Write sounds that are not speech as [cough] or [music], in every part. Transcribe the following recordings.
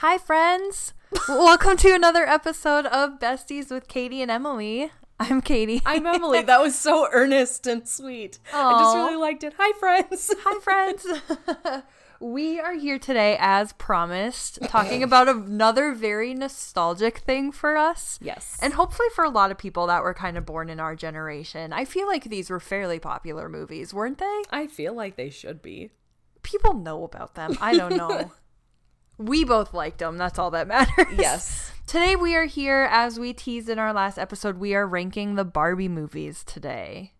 Hi, friends. [laughs] Welcome to another episode of Besties with Katie and Emily. I'm Katie. I'm Emily. [laughs] That was so earnest and sweet. I just really liked it. Hi, friends. [laughs] Hi, friends. we are here today, as promised, talking about another very nostalgic thing for us. Yes. And hopefully for a lot of people that were kind of born in our generation. I feel like these were fairly popular movies, weren't they? I feel like they should be. People know about them. I don't know. We both liked them. That's all that [laughs] matters. Yes. Today we are here, as we teased in our last episode, we are ranking the Barbie movies today.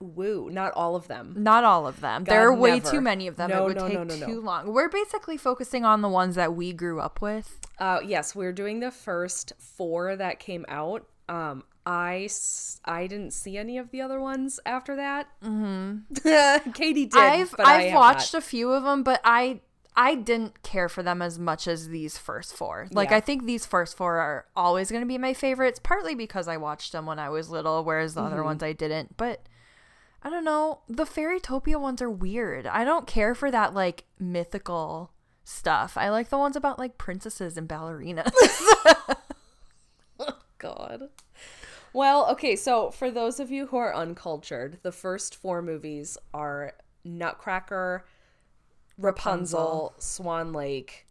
Woo. Not all of them. Not all of them. God, there are way never. too many of them. No, it would no, take no, too long. We're basically focusing on the ones that we grew up with. Uh, yes, we're doing the first four that came out. Um, I, I didn't see any of the other ones after that. Mm-hmm. [laughs] Katie did. I've I've watched not. a few of them, but I I didn't care for them as much as these first four. Like Yeah. I think these first four are always going to be my favorites, partly because I watched them when I was little, whereas the Mm-hmm. other ones I didn't. But I don't know, the Fairytopia ones are weird. I don't care for that like mythical stuff. I like the ones about like princesses and ballerinas. [laughs] [laughs] God. Well, okay, so for those of you who are uncultured, the first four movies are Nutcracker, Rapunzel, Swan Lake,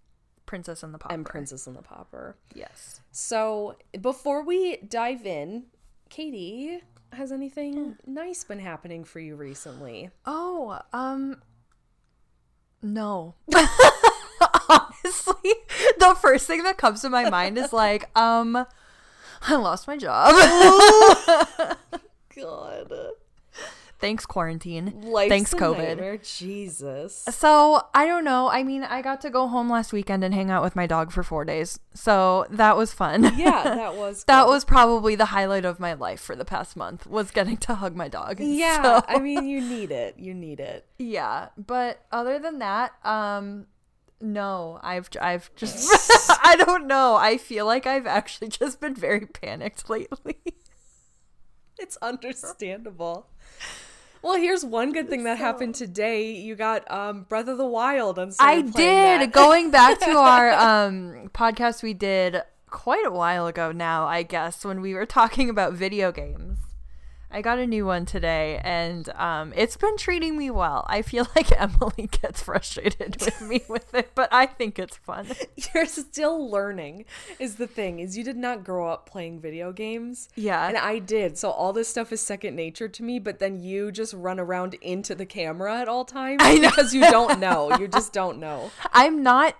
Princess and the Pauper. and Princess and the Pauper. yes. So before we dive in, Katie, has anything nice been happening for you recently? Oh, um no. [laughs] Honestly, the first thing that comes to my mind is like, um I lost my job. [laughs] [laughs] God. Thanks quarantine. Life's Thanks COVID. nightmare. Jesus. So, I don't know. I mean, I got to go home last weekend and hang out with my dog for 4 days. So, that was fun. Yeah, that [laughs] was that was probably the highlight of my life for the past month was getting to hug my dog. [laughs] Yeah, So- I mean you need it. You need it. Yeah, but other than that, um no, I've I've just [laughs] I don't know. I feel like I've actually just been very panicked lately. It's understandable. Well, here's one good thing that happened today. You got um Breath of the Wild and I did going back to our [laughs] um podcast we did quite a while ago now, I guess, when we were talking about video games. I got a new one today and um it's been treating me well. I feel [laughs] like Emily gets frustrated with me [laughs] with it, but I think it's fun. You're still learning is the thing. Is you did not grow up playing video games. Yeah. And I did. So all this stuff is second nature to me, but then you just run around into the camera at all [laughs] times because you don't know. You just don't know. I'm not.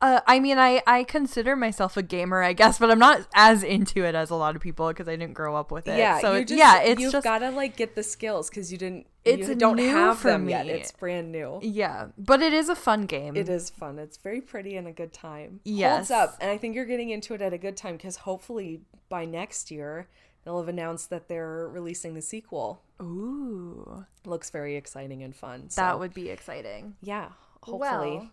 Uh, I mean, I I consider myself a gamer, I guess, but I'm not as into it as a lot of people because I didn't grow up with it. Yeah, so it, just, yeah, it's you've just got to like get the skills because you didn't. It's you don't have for them yet. me. It's brand new. yeah, but it is a fun game. It is fun. It's very pretty and a good time. Yes. Holds up. And I think you're getting into it at a good time because hopefully by next year they'll have announced that they're releasing the sequel. Ooh, Looks very exciting and fun. So that would be exciting. yeah, hopefully. Well,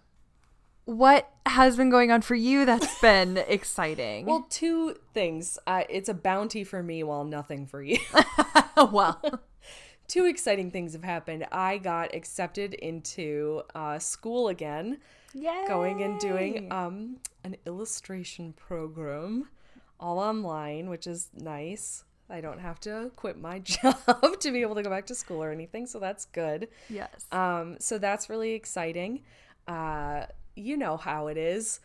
what has been going on for you that's been [laughs] exciting? Well, two things. Uh, it's a bounty for me while nothing for you. [laughs] well, [laughs] two exciting things have happened. I got accepted into uh, school again. yeah, going and doing um an illustration program all online which is nice i don't have to quit my job to be able to go back to school or anything so that's good yes. um so that's really exciting uh you know how it is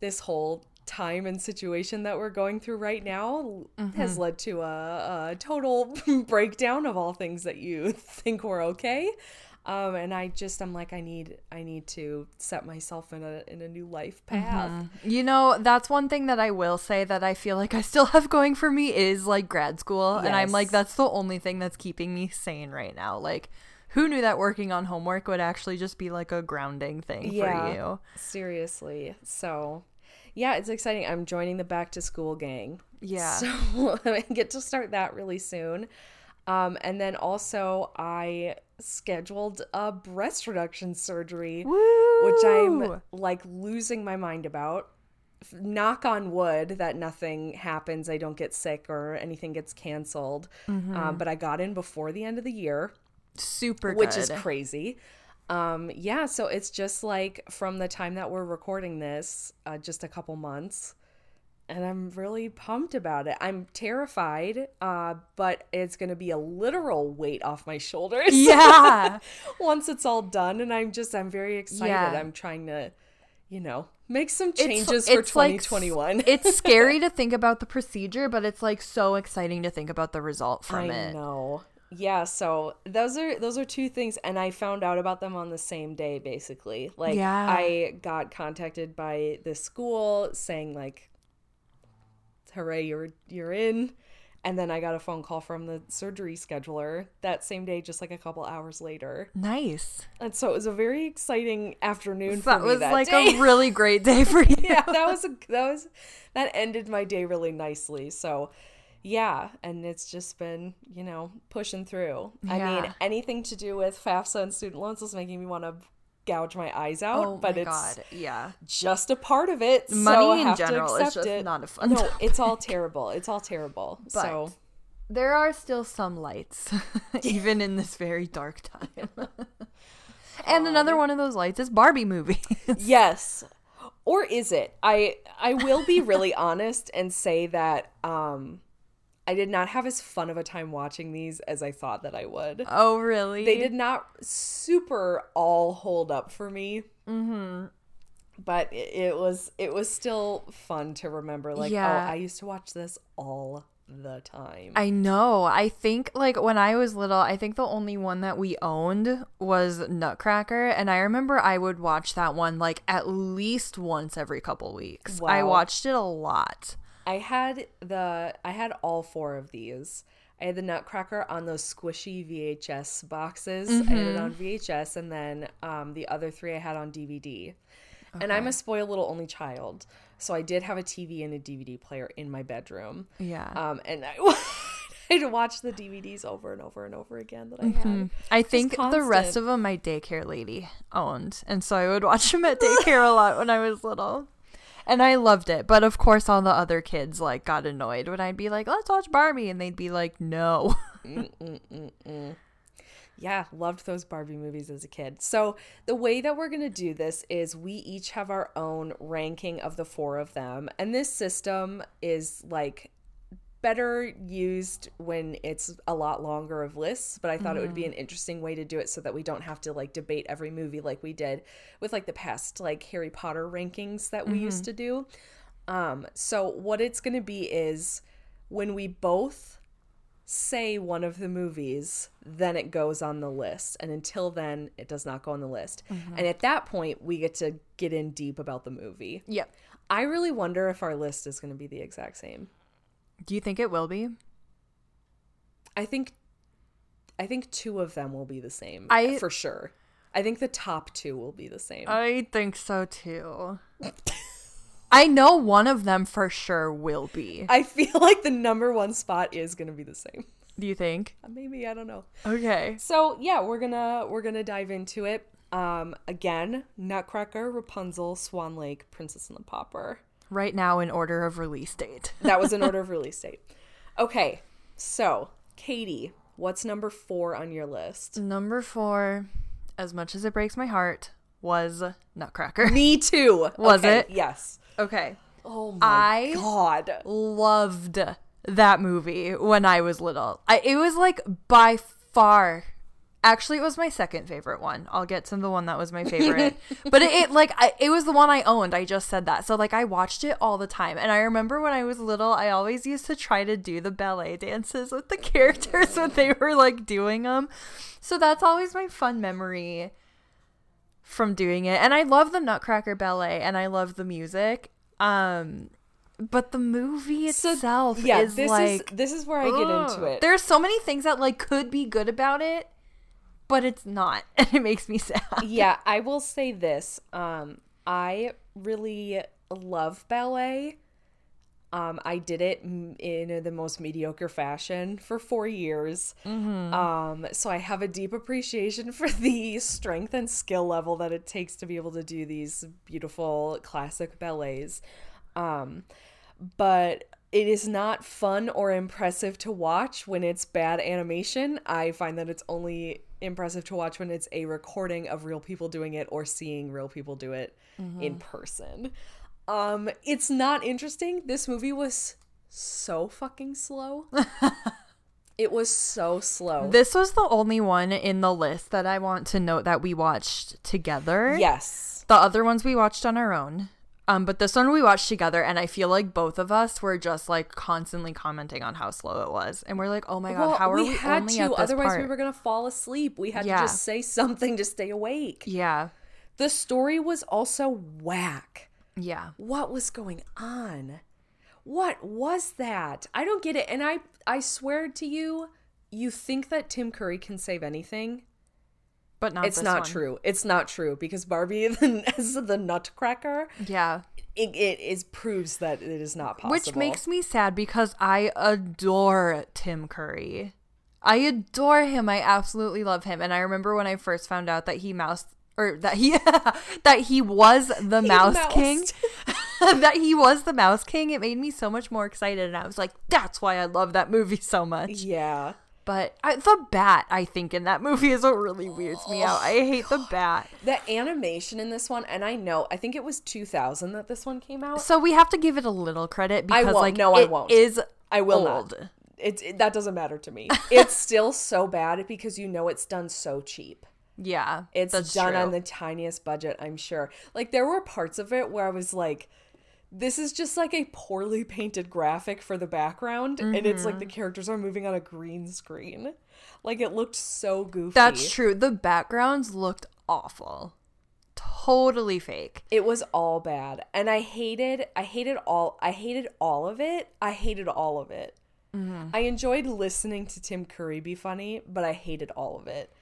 this whole time and situation that we're going through right now has led to a, a total [laughs] breakdown of all things that you [laughs] think were okay um, and I just I'm like I need I need to set myself in a in a new life path. You know, that's one thing that I will say that I feel like I still have going for me is like grad school. And I'm like, that's the only thing that's keeping me sane right now. Like, who knew that working on homework would actually just be like a grounding thing for you? seriously. So yeah, it's exciting. I'm joining the back to school gang. Yeah. So [laughs] I get to start that really soon. Um, and then also I scheduled a breast reduction surgery, which I'm like losing my mind about. Knock on wood that nothing happens. I don't get sick or anything gets canceled. Mm-hmm. Um, but I got in before the end of the year super which is crazy. Um, yeah, so it's just like from the time that we're recording this, uh, just a couple months, and I'm really pumped about it. I'm terrified, uh, but it's gonna be a literal weight off my shoulders. [laughs] Yeah. once it's all done, and I'm just I'm very excited. Yeah. I'm trying to, you know, make some It's- changes for it's like- 2021. [laughs] it's scary [laughs] to think about the procedure, but it's like so exciting to think about the result from I it. I know. Yeah, so those are those are two things and I found out about them on the same day basically. Like Yeah. I got contacted by the school saying like hooray you're you're in and then I got a phone call from the surgery scheduler that same day just like a couple hours later. Nice. And so it was a very exciting afternoon for That was that like day. a really great day for [laughs] you. yeah, that was a, that was that ended my day really nicely. So, yeah, and it's just been you know pushing through. I mean, anything to do with FAFSA and student loans is making me want to gouge my eyes out. Oh but my it's god. Yeah. just a part of it. Money I in general is just it. not a fun No, topic. it's all terrible. It's all terrible. [laughs] But so there are still some lights, [laughs] even in this very dark time. [laughs] and another one of those lights is Barbie movies. yes or is it i i will be really honest and say that um i did not have as fun of a time watching these as i thought that i would oh, really? they did not super all hold up for me mm-hmm. but it, it was it was still fun to remember like Yeah. oh i used to watch this all the time I know. I think like when I was little, I think the only one that we owned was Nutcracker, and I remember I would watch that one like at least once every couple weeks. I watched it a lot. I had the I had all four of these. I had the Nutcracker on those squishy VHS boxes. I had it on VHS, and then um, the other three I had on DVD. And I'm a spoiled little only child, so I did have a TV and a DVD player in my bedroom. Yeah. Um, and I [laughs] I'd watch the DVDs over and over and over again that I had. I think the rest of them my daycare lady owned, and so I would watch them at daycare a lot when I was little. And I loved it, but of course all the other kids like got annoyed when I'd be like, "Let's watch Barbie," and they'd be like, "No." Yeah, loved those Barbie movies as a kid. So, the way that we're going to do this is we each have our own ranking of the four of them. And this system is like better used when it's a lot longer of lists, but I thought it would be mm-hmm. an interesting way to do it so that we don't have to like debate every movie like we did with like the past like Harry Potter rankings that we used mm-hmm. to do. Um so what it's going to be is when we both say one of the movies, then it goes on the list. And until then, it does not go on the list. Mm-hmm. And at that point, we get to get in deep about the movie. Yep. I really wonder if our list is going to be the exact same. Do you think it will be? I think I think two of them will be the same. I- for sure. I think the top two will be the same. I think so too. I know one of them for sure will be. I feel like the number one spot is going to be the same. Do you think? Maybe I don't know. Okay. So yeah, we're gonna we're gonna dive into it. Um, again, Nutcracker, Rapunzel, Swan Lake, Princess and the Pauper. Right now in order of release date. [laughs] That was in order of release date. Okay, so Katie, what's number four on your list? Number four, as much as it breaks my heart, was Nutcracker. Me too. [laughs] Was Okay, it? Yes. Okay. Oh my I god. loved that movie when I was little. I, it was like by far. Actually, it was my second favorite one. I'll get to the one that was my [laughs] favorite, but it, it like I, it was the one I owned. I just said that, so like I watched it all the time. And I remember when I was little, I always used to try to do the ballet dances with the [laughs] characters when they were like doing them. So that's always my fun memory from doing it. And I love the Nutcracker ballet, and I love the music. Um, but the movie So, itself yeah, is this like is this is where I get into [gasps] it. There's so many things that like could be good about it, but it's not, [laughs] and it makes me sad. yeah, [laughs] I will say this. Um, I really love ballet. Um, I did it in the most mediocre fashion for four years. Um, so I have a deep appreciation for the strength and skill level that it takes to be able to do these beautiful classic ballets. Um, but it is not fun or impressive to watch when it's bad animation. I find that it's only impressive to watch when it's a recording of real people doing it or seeing real people do it in person. Um, it's not interesting. This movie was so fucking slow. [laughs] it was so slow. This was the only one in the list that I want to note that we watched together. yes. The other ones we watched on our own. Um, but this one we watched together, and I feel like both of us were just like constantly commenting on how slow it was, and we're like, "Oh my god, how are we, had only to? at this Otherwise, part?" we were gonna fall asleep. We had Yeah. to just say [laughs] something to stay awake. yeah, The story was also whack. yeah. What was going on? What was that? I don't get it. And I I swear to you, you think that Tim Curry can save anything? But not. it's not one. true. It's not true because Barbie [laughs] as the Nutcracker, Yeah, it, it is proves that it is not possible. which makes me sad because I adore Tim Curry. I adore him. I absolutely love him. And I remember when I first found out that he mouse or that he [laughs] that he was the Mouse King. [laughs] that he was the Mouse King. It made me so much more excited, and I was like, "That's why I love that movie so much." yeah. But I, the bat, I think, in that movie is what really weirds me out. I hate the [gasps] bat. The animation in this one, and I know, I think it was 2000 that this one came out. So we have to give it a little credit I because, won't. like, No, I won't. is I will old. not. It, it that doesn't matter to me. [laughs] It's still so bad because you know it's done so cheap. Yeah, It's done true. on the tiniest budget, I'm sure. Like there were parts of it where I was like this is just like a poorly painted graphic for the background and it's like the Mm-hmm. characters are moving on a green screen. Like it looked so goofy. That's true. The backgrounds looked awful, totally fake. it was all bad and i hated i hated all i hated all of it i hated all of it Mm-hmm. i enjoyed listening to tim curry be funny but i hated all of it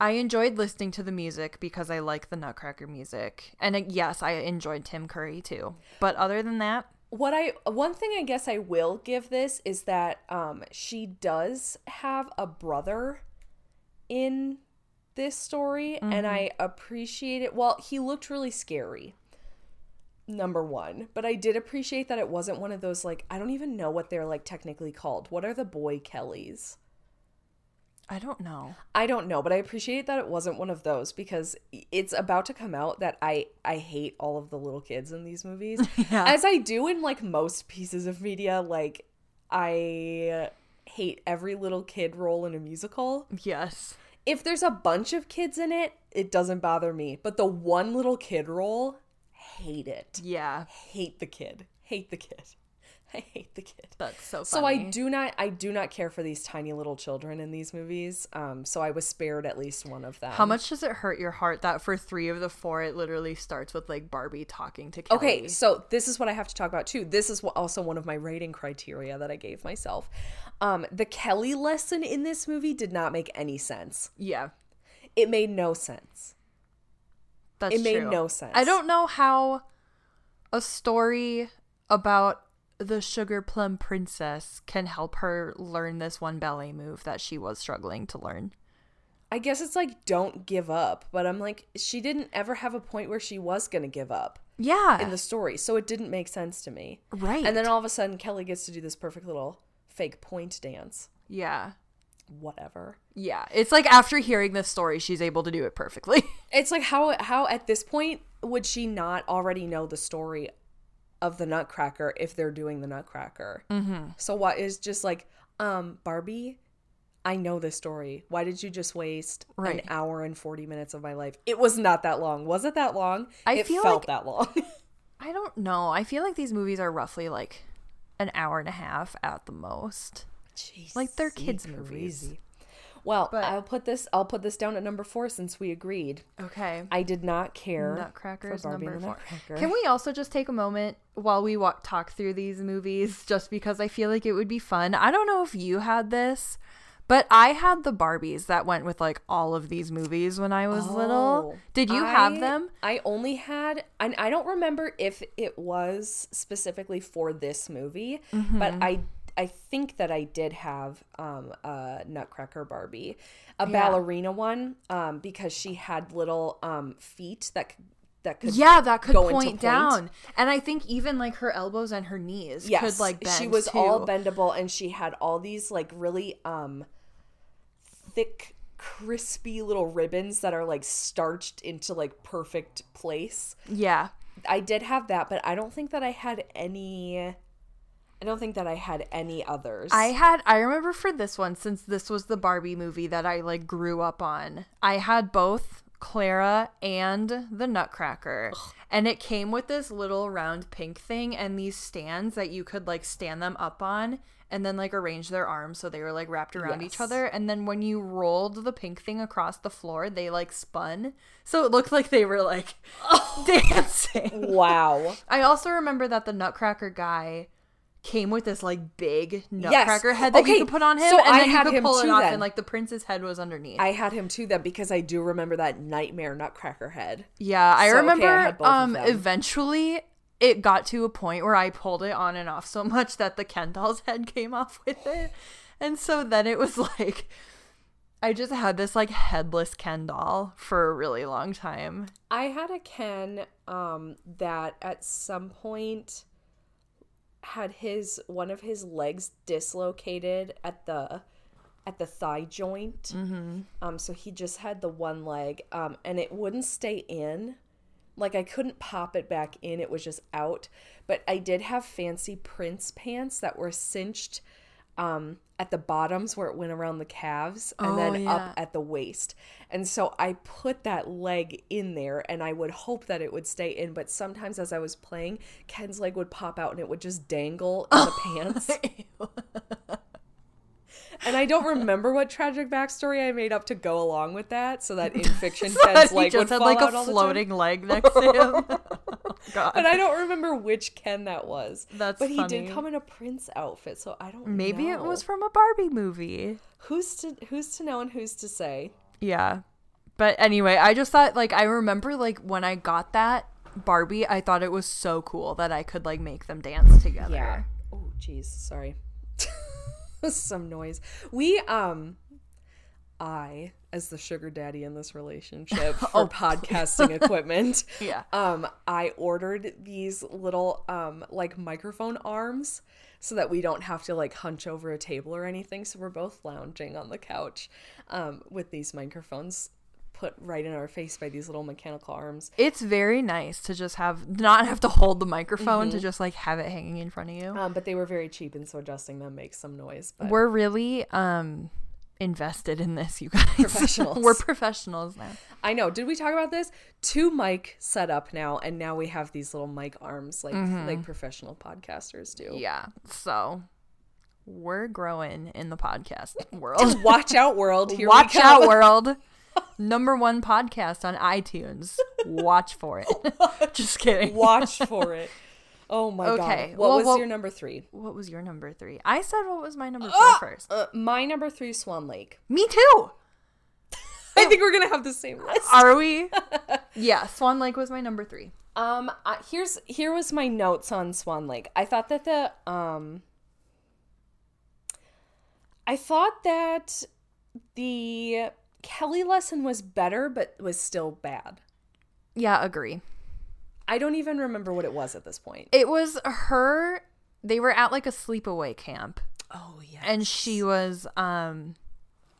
I enjoyed listening to the music because I like the Nutcracker music, and uh, yes, I enjoyed Tim Curry too. But other than that, what i one thing i guess i will give this is that um she does have a brother in this story and i appreciate it. Well he looked really scary number one. But i did appreciate that it wasn't one of those like i don't even know what they're like technically called. What are the boy kellys I don't know. I don't know, but I appreciate that it wasn't one of those because it's about to come out that I I hate all of the little kids in these movies. [laughs] Yeah. As I do in like most pieces of media, like I hate every little kid role in a musical. Yes. If there's a bunch of kids in it, it doesn't bother me, but the one little kid role, hate it. Yeah. Hate the kid. Hate the kid. [laughs] I hate the kid. That's so funny. So I do not I do not care for these tiny little children in these movies. Um so I was spared at least one of them. How much does it hurt your heart that for three of the four, it literally starts with like Barbie talking to Kelly? Okay, so this is what I have to talk about too. This is also one of my rating criteria that I gave myself. Um the Kelly lesson in this movie did not make any sense. Yeah. It made no sense. That's true. It made no sense. I don't know how a story about the sugar plum princess can help her learn this one ballet move that she was struggling to learn. I guess it's like don't give up, but I'm like she didn't ever have a point where she was going to give up Yeah. in the story, so it didn't make sense to me. right. And then all of a sudden Kelly gets to do this perfect little fake point dance. yeah. Whatever. Yeah. It's like after hearing this story, she's able to do it perfectly. [laughs] It's like how how at this point would she not already know the story of the Nutcracker if they're doing the Nutcracker? Mm-hmm. So what is just like, um, Barbie? I know this story. Why did you just waste Right. an hour and forty minutes of my life? It was not that long. Was it that long? I it feel felt like- that long. [laughs] I don't know. I feel like these movies are roughly like an hour and a half at the most. Like, they're Jeez, kids' movies. Well, But- I'll put this. I'll put this down at number four since we agreed. Okay. I did not care. Nutcrackers for Barbie number four. Nutcracker. Can we also just take a moment while we walk talk through these movies, just because I feel like it would be fun. I don't know if you had this, but I had the Barbies that went with like all of these movies when I was little. Oh, Did you I- have them? I only had, and I don't remember if it was specifically for this movie, Mm-hmm. but I I think that I did have um, a Nutcracker Barbie, a Yeah. ballerina one, um, because she had little um, feet that c- that could Yeah, that could point point. down. And I think even like her elbows and her knees yes, could like bend she was all bendable and she had all these like really um thick crispy little ribbons that are like starched into like perfect place Yeah. i did have that but i don't think that i had any i don't think that i had any others. I had I remember for this one since this was the Barbie movie that I like grew up on. I had both Clara and the Nutcracker. And it came with this little round pink thing and these stands that you could like stand them up on and then like arrange their arms so they were like wrapped around each other. And then when you rolled the pink thing across the floor they like spun. So it looked like they were like [laughs] [laughs] dancing. Wow. I also remember that the Nutcracker guy came with this like big Nutcracker head that Okay, you could put on him, so and I then you could pull it off, then. and like the prince's head was underneath. i had him too then because i do remember that nightmare nutcracker head yeah, I So, okay, I remember. had both of um, eventually it got to a point where I pulled it on and off so much that the Ken doll's head came off [laughs] with it, and so then it was like. I just had this like headless Ken doll for a really long time. I had a Ken um, that at some point had his one of his legs dislocated at the at the thigh joint. Mm-hmm. Um, so he just had the one leg, um, and it wouldn't stay in. Like I couldn't pop it back in; it was just out. But I did have fancy Prince pants that were cinched um, at the bottoms where it went around the calves and Oh, then yeah. up at the waist. And so I put that leg in there and I would hope that it would stay in. But sometimes as I was playing, Ken's leg would pop out and it would just dangle in the [laughs] pants. [laughs] And I don't remember what tragic backstory I made up to go along with that, so that [laughs] in fiction Ken's he leg would just had fall like a all the time. floating leg [laughs] next to him. [laughs] God. But I don't remember which Ken that was. That's but he funny. did come in a prince outfit, so I don't. Know. Maybe it was from a Barbie movie. Who's to who's to know and who's to say? Yeah. But anyway, I just thought like I remember like when I got that Barbie, I thought it was so cool that I could like make them dance together. Yeah. Oh, jeez, sorry. [laughs] Some noise. We um, I as the sugar daddy in this relationship [laughs] for podcasting equipment. [laughs] Yeah. Um, I ordered these little um like microphone arms so that we don't have to like hunch over a table or anything. So we're both lounging on the couch um with these microphones put right in our face by these little mechanical arms. It's very nice to just have not have to hold the microphone to just like have it hanging in front of you. Um, but they were very cheap and so adjusting them makes some noise. But We're really um invested in this, you guys. [laughs] Professionals. We're professionals now. I know. Did we talk about this? Two mic setup now, and now we have these little mic arms like like professional podcasters do. Yeah. So we're growing in the podcast [laughs] world. Watch out, world! Here Watch out, [laughs] world. Number one podcast on iTunes. Watch for it. [laughs] Just kidding. Watch for it. Oh my god. Okay, god! What well, was well- your number three? What was your number three? I said what was my number four Ah! first. Uh, my number three, Swan Lake. Me too. [laughs] I think we're gonna have the same list. [laughs] Are we? yeah, Swan Lake was my number three. Um, here's here was my notes on Swan Lake. I thought that the um, I thought that the Kelly lesson was better, but was still bad. Yeah, agree. I don't even remember what it was at this point. It was her. They were at like a sleepaway camp, Oh yeah, and she was um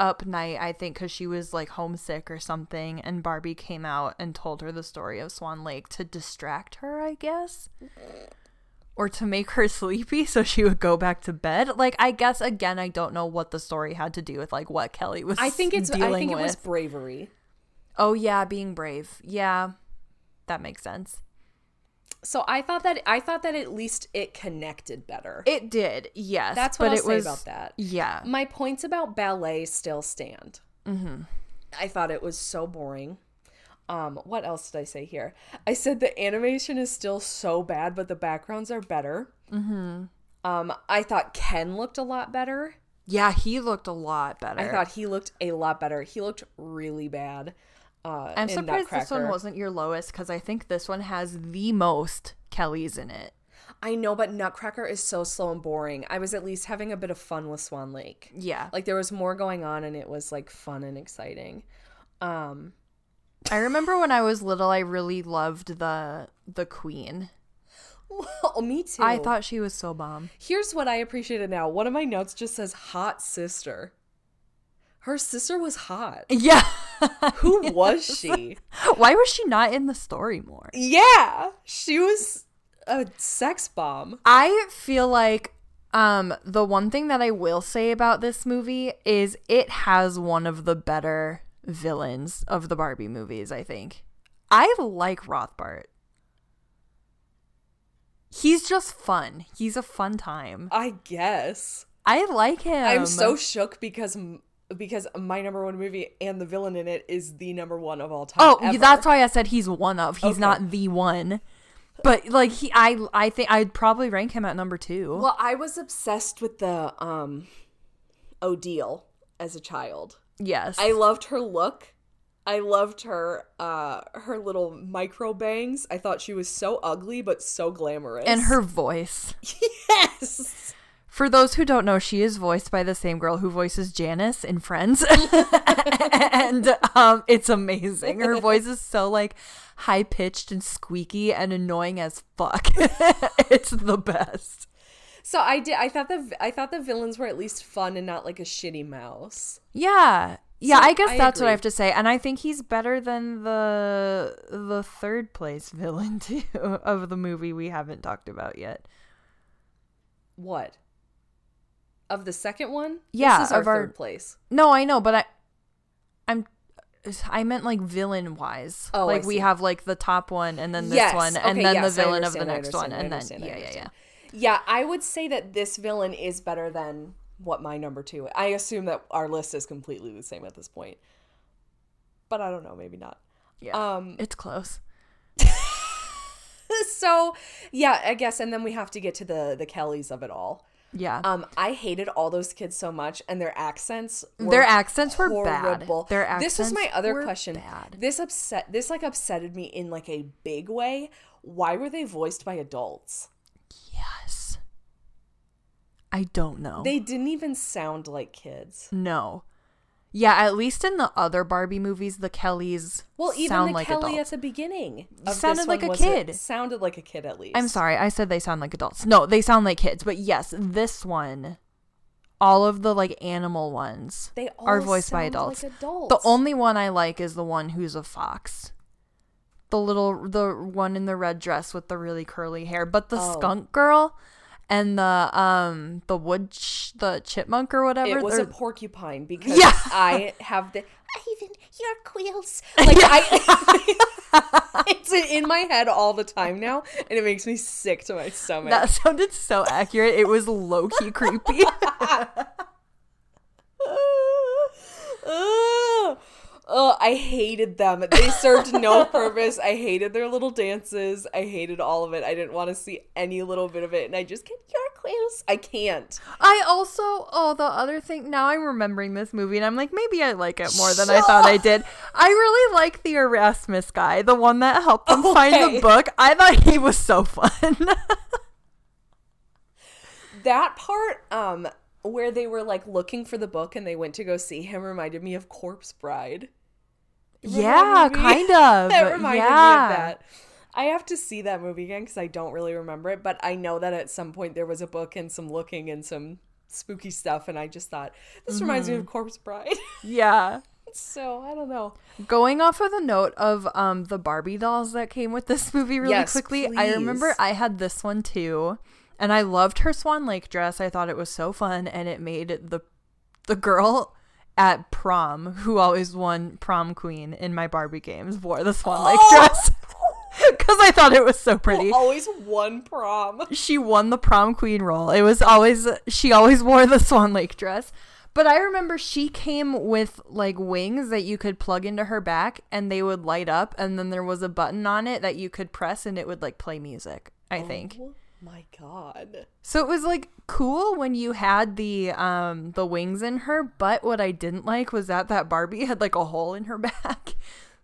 up night, I think, because she was like homesick or something. And Barbie came out and told her the story of Swan Lake to distract her, I guess, or to make her [laughs] sleepy so she would go back to bed. Like, I guess again, I don't know what the story had to do with like what Kelly was. I think it's. I think it with. was bravery. Oh yeah, being brave. Yeah, that makes sense. So I thought that I thought that at least it connected better. It did, yes. That's what I'll it say was, about that. Yeah, My points about ballet still stand. Mm-hmm. I thought it was so boring. Um, what else did I say here? I said the animation is still so bad, but the backgrounds are better. Mm-hmm. Um, I thought Ken looked a lot better. yeah. He looked a lot better. I thought he looked a lot better. He looked really bad. Uh, I'm surprised this one wasn't your lowest because I think this one has the most Kellys in it. I know, but Nutcracker is so slow and boring. I was at least having a bit of fun with Swan Lake. Yeah, Like there was more going on, and it was like fun and exciting. Um, I remember when I was little, I really loved the the queen. Well, me too. I thought she was so bomb. Here's what I appreciated now. One of my notes just says hot sister. Her sister was hot. [laughs] Yeah. Who [laughs] was she? Why was she not in the story more? Yeah, she was a sex bomb. I feel like um the one thing that I will say about this movie is it has one of the better villains of the Barbie movies, I think. I like Rothbart. He's just fun. He's a fun time. I guess. I like him. I'm so shook because because my number one movie and the villain in it is the number one of all time. Oh, ever. that's why I said he's one of. He's Okay. not the one. But like he I I think I'd probably rank him at number 2. Well, I was obsessed with the um Odile as a child. Yes. I loved her look. I loved her uh her little micro bangs. I thought she was so ugly but so glamorous. and her voice. [laughs] yes. For those who don't know, she is voiced by the same girl who voices Janice in Friends. [laughs] and um, it's amazing. Her voice is so like high pitched and squeaky and annoying as fuck. [laughs] it's the best. So I did I thought the I thought the villains were at least fun and not like a shitty mouse. Yeah. Yeah, So, I guess I that's what I have to say. And I think he's better than the the third place villain [laughs] too of the movie we haven't talked about yet. What? Of the second one? Yeah, This is our of our- third place. No, I know, but I I'm I meant like villain wise. Oh, like we have like the top one and then this Yes, one and okay, then yes, the villain of the next one and then yeah, yeah, yeah. Yeah, I would say that this villain is better than what my number two. I assume that our list is completely the same at this point, but I don't know, maybe not. Yeah. Um, it's close. [laughs] so yeah, I guess, and then we have to get to the the Kellys of it all. Yeah. Um, I hated all those kids so much, and their accents. Were Their accents were horrible. bad. Their accents. This was my other question. bad. This upset. This like upsetted me in like a big way. Why were they voiced by adults? Yes. I don't know. They didn't even sound like kids. no. Yeah, at least in the other Barbie movies, the Kellys Well, even the like Kelly adults. at the beginning sounded like a kid. sounded like a kid at least. I'm sorry, I said they sound like adults. No, they sound like kids. But yes, this one, all of the like animal ones They all are voiced by adults. Like adults. The only one I like is the one who's a fox. The little, the one in the red dress with the really curly hair. But the Oh. skunk girl and the um the wood ch- the chipmunk or whatever. it was a porcupine [laughs] because Yeah. I have the I even your quills. [laughs] Like I, [laughs] it's in my head all the time now, and it makes me sick to my stomach. that sounded so accurate. It was low key creepy. Ugh, I hated them. They served no [laughs] purpose. I hated their little dances. I hated all of it. I didn't want to see any little bit of it. And I just get your quills. I can't. I also, oh, the other thing, now I'm remembering this movie and I'm like, maybe I like it more than I thought I did. [laughs] I really like the Erasmus guy, the one that helped them find the book. I thought he was so fun. [laughs] That part, um, where they were like looking for the book and they went to go see him reminded me of Corpse Bride. Yeah, kind of. that reminded yeah. me [laughs] of that. I have to see that movie again because I don't really remember it, but I know that at some point there was a book and some looking and some spooky stuff, and I just thought this reminds me Mm-hmm. of Corpse Bride. [laughs] Yeah. so I don't know. Going off of the note of um the Barbie dolls that came with this movie really Yes, quickly, I remember. I had this one too. And I loved her Swan Lake dress. I thought it was so fun and it made the the girl at prom who always won prom queen in my Barbie games wore the Swan Lake Oh! dress. [laughs] Cuz I thought it was so pretty. Always won prom. [laughs] She won the prom queen role. It was always she always wore the Swan Lake dress. But I remember she came with like wings that you could plug into her back and they would light up and then there was a button on it that you could press and it would like play music, I oh. think. Oh my god. So it was like cool when you had the um the wings in her, but what I didn't like was that that Barbie had like a hole in her [laughs] back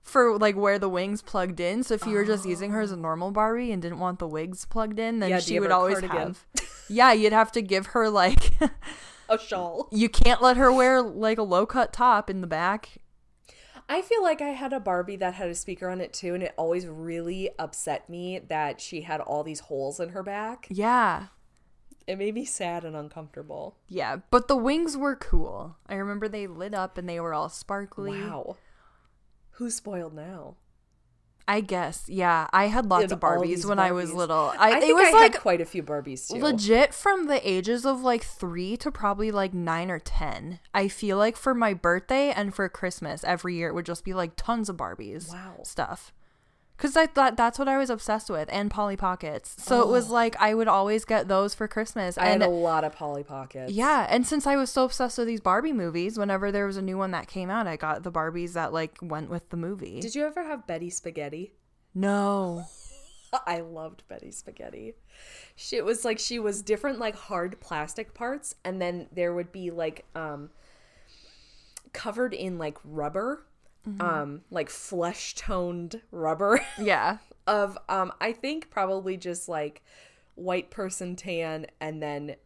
for like where the wings plugged in. So if you were just using her as a normal Barbie and didn't want the wigs plugged in, then Yeah, she would always cardigan? have [laughs] Yeah, you'd have to give her like A shawl. [laughs] you can't let her wear like a low cut top in the back. I feel like I had a Barbie that had a speaker on it too, and it always really upset me that she had all these holes in her back. Yeah. It made me sad and uncomfortable. Yeah, but the wings were cool. I remember they lit up and they were all sparkly. Wow. Who's spoiled now? I guess. Yeah, I had lots of Barbies when I was little. I, I, think it was I like had quite a few Barbies too. legit from the ages of like 3 to probably like 9 or 10. I feel like for my birthday and for Christmas every year it would just be like tons of Barbies. Wow. Stuff. Cuz I thought that's what I was obsessed with and Polly Pockets. So it was like I would always get those for Christmas I and had a lot of Polly Pockets. Yeah, and since I was so obsessed with these Barbie movies, whenever there was a new one that came out, I got the Barbies that like went with the movie. Did you ever have Betty Spaghetti? no. [laughs] I loved Betty Spaghetti. She it was like she was different like hard plastic parts and then there would be like um covered in like rubber um like flesh toned rubber [laughs] Yeah. of um I think probably just like white person tan and then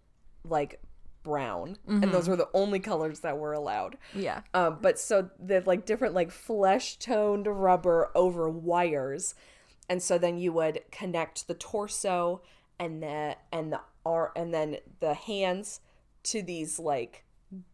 like brown and those were the only colors that were allowed. Yeah. Um, but so the like different like flesh toned rubber over wires, and so then you would connect the torso and the and the ar- and then the hands to these like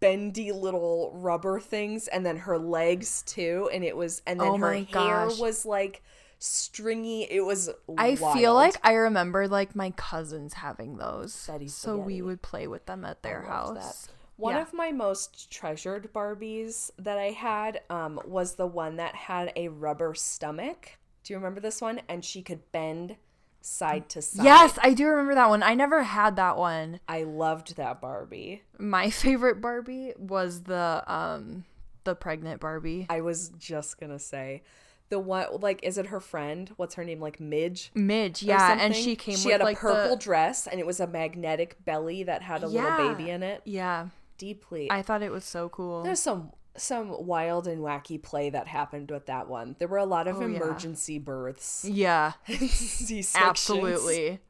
bendy little rubber things, and then her legs too, and it was and then Oh her my hair was like stringy. It was I feel like I remember like my cousins having those. Betty so we would play with them at their house. One Yeah. of my most treasured Barbies that I had um, was the one that had a rubber stomach. Do you remember this one? And she could bend side to side. Yes, I do remember that one. I never had that one. I loved that Barbie. My [laughs] favorite Barbie was the um the pregnant Barbie. I was just gonna say. The one, like, is it her friend? What's her name? Like Midge? Midge, yeah, and she came She with had a like purple the dress, and it was a magnetic belly that had a Yeah. little baby in it. Yeah. Deeply, I thought it was so cool. There's some some wild and wacky play that happened with that one. There were a lot of Oh, yeah. emergency births. Yeah. [laughs] Absolutely.